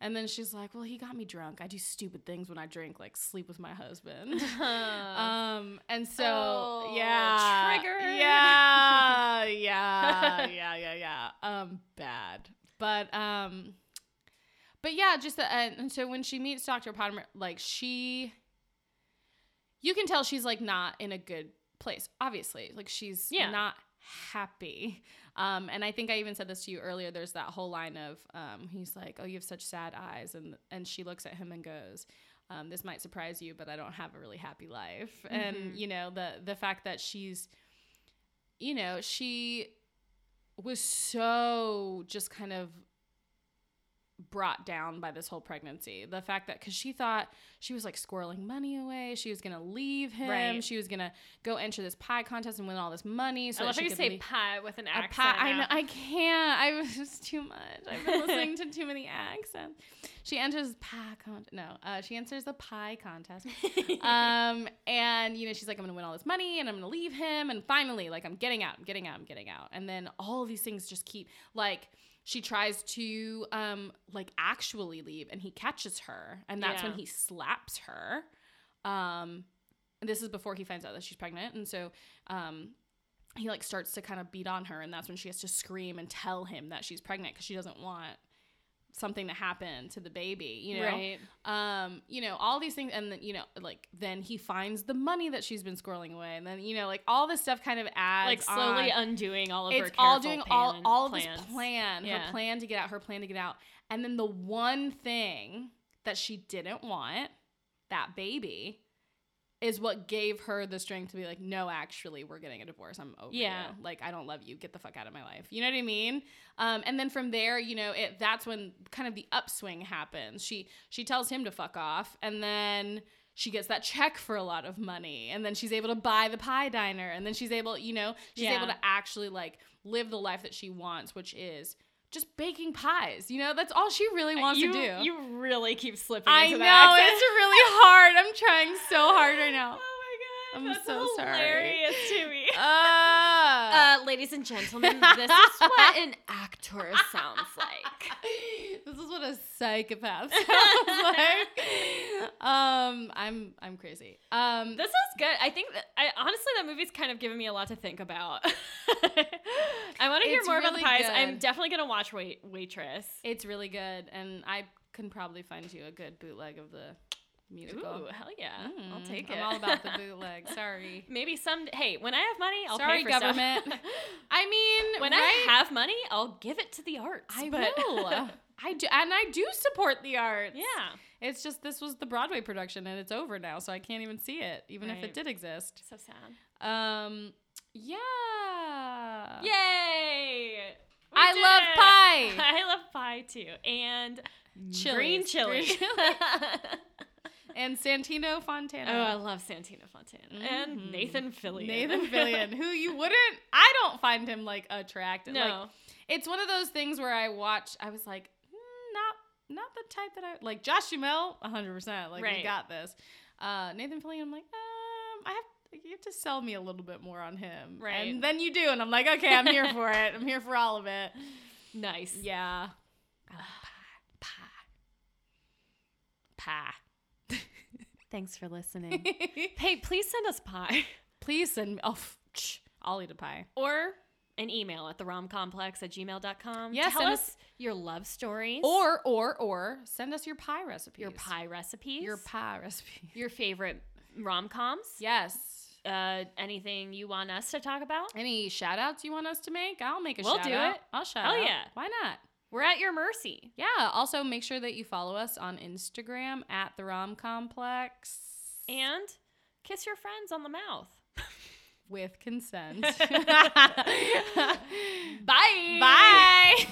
And then she's like, well, he got me drunk. I do stupid things when I drink, like sleep with my husband. um, and so Oh, yeah, triggered. yeah, yeah, yeah, yeah, yeah. Um, bad, but um, but yeah, just the, and, and so when she meets Dr. Potter, like she, you can tell she's like not in a good place. Obviously, like she's Yeah. not happy. Um, and I think I even said this to you earlier. There's that whole line of um, he's like, "Oh, you have such sad eyes," and and she looks at him and goes. Um, this might surprise you, but I don't have a really happy life. And Mhm. you know the the fact that she's, you know, she was so just kind of brought down by this whole pregnancy. The fact that because she thought she was like squirreling money away, she was gonna leave him, Right. she was gonna go enter this pie contest and win all this money. So I love how you say leave- pie with an a accent. pie. I know I can't. I was just too much. I've been listening to too many accents. She enters pie contest. No, uh, she enters the pie contest. um, and you know she's like, I'm gonna win all this money, and I'm gonna leave him, and finally, like, I'm getting out, I'm getting out, I'm getting out, and then all these things just keep like. She tries to um like actually leave and he catches her and that's when he slaps her. Um and this is before he finds out that she's pregnant and so um he like starts to kind of beat on her and that's when she has to scream and tell him that she's pregnant because she doesn't want something to happen to the baby you know Right. um you know all these things and then you know like then he finds the money that she's been squirreling away and then you know like all this stuff kind of adds Like slowly on. undoing all of her all doing all plan- all of plans. this plan Yeah. her plan to get out her plan to get out and then the one thing that she didn't want that baby is what gave her the strength to be like, no, actually, we're getting a divorce. I'm over Yeah. you. Like, I don't love you. Get the fuck out of my life. You know what I mean? Um, and then from there, you know, it that's when kind of the upswing happens. She she tells him to fuck off, and then she gets that check for a lot of money, and then she's able to buy the pie diner, and then she's able, you know, she's Yeah. able to actually like live the life that she wants, which is just baking pies. You know, that's all she really wants you, to do. You really keep slipping I into know accent. it's really hard. I'm trying so hard right now. I'm that's so sorry. hilarious to me. Uh, Uh, ladies and gentlemen, this is what an actor sounds like. this is what a psychopath sounds like. Um, I'm I'm crazy. Um, This is good. I think that I honestly that movie's kind of given me a lot to think about. I want to hear more about the pies. good. I'm definitely gonna watch Wait Waitress. it's really good, and I can probably find you a good bootleg of the musical. Ooh, hell yeah! I'll Mm, take it. I'm all about the bootleg. Sorry. Maybe some. Hey, when I have money, I'll Sorry, pay for stuff. government. I mean, when right? I have money, I'll give it to the arts. I but- will. I do, and I do support the arts. yeah. It's just this was the Broadway production, and it's over now, so I can't even see it, even if it did exist. So sad. Um, yeah. Yay! We I love it! pie. I love pie too, and Chilies. green chili. Green And Santino Fontana. oh, I love Santino Fontana and Mhm. Nathan Fillion. Nathan Fillion, who you wouldn't, I don't find him like attractive. Like, no, it's one of those things where I watch, I was like, hmm, not not the type that I like. Josh Duhamel, 100%. Like, we got this. Uh, Nathan Fillion, I'm like, um, I have, you have to sell me a little bit more on him. Right. And then you do, and I'm like, okay, I'm here for it. I'm here for all of it. nice. Yeah. Love pie. Pie. Thanks for listening. hey, please send us pie Please send me. Oh, I'll eat a pie. or an email at the theromcomplex at gmail.com. Yeah, Tell send us us- your love stories Or, or, or send us your pie recipes. your pie recipes, Your pie recipe. your favorite rom coms. Yes. Uh, anything you want us to talk about? Any shout outs you want us to make? I'll make a We'll shout out. We'll do it. I'll shout Hell out. yeah. Why not? We're at your mercy. Yeah. Also, make sure that you follow us on Instagram at the Rom Complex and kiss your friends on the mouth with consent. Bye. Bye.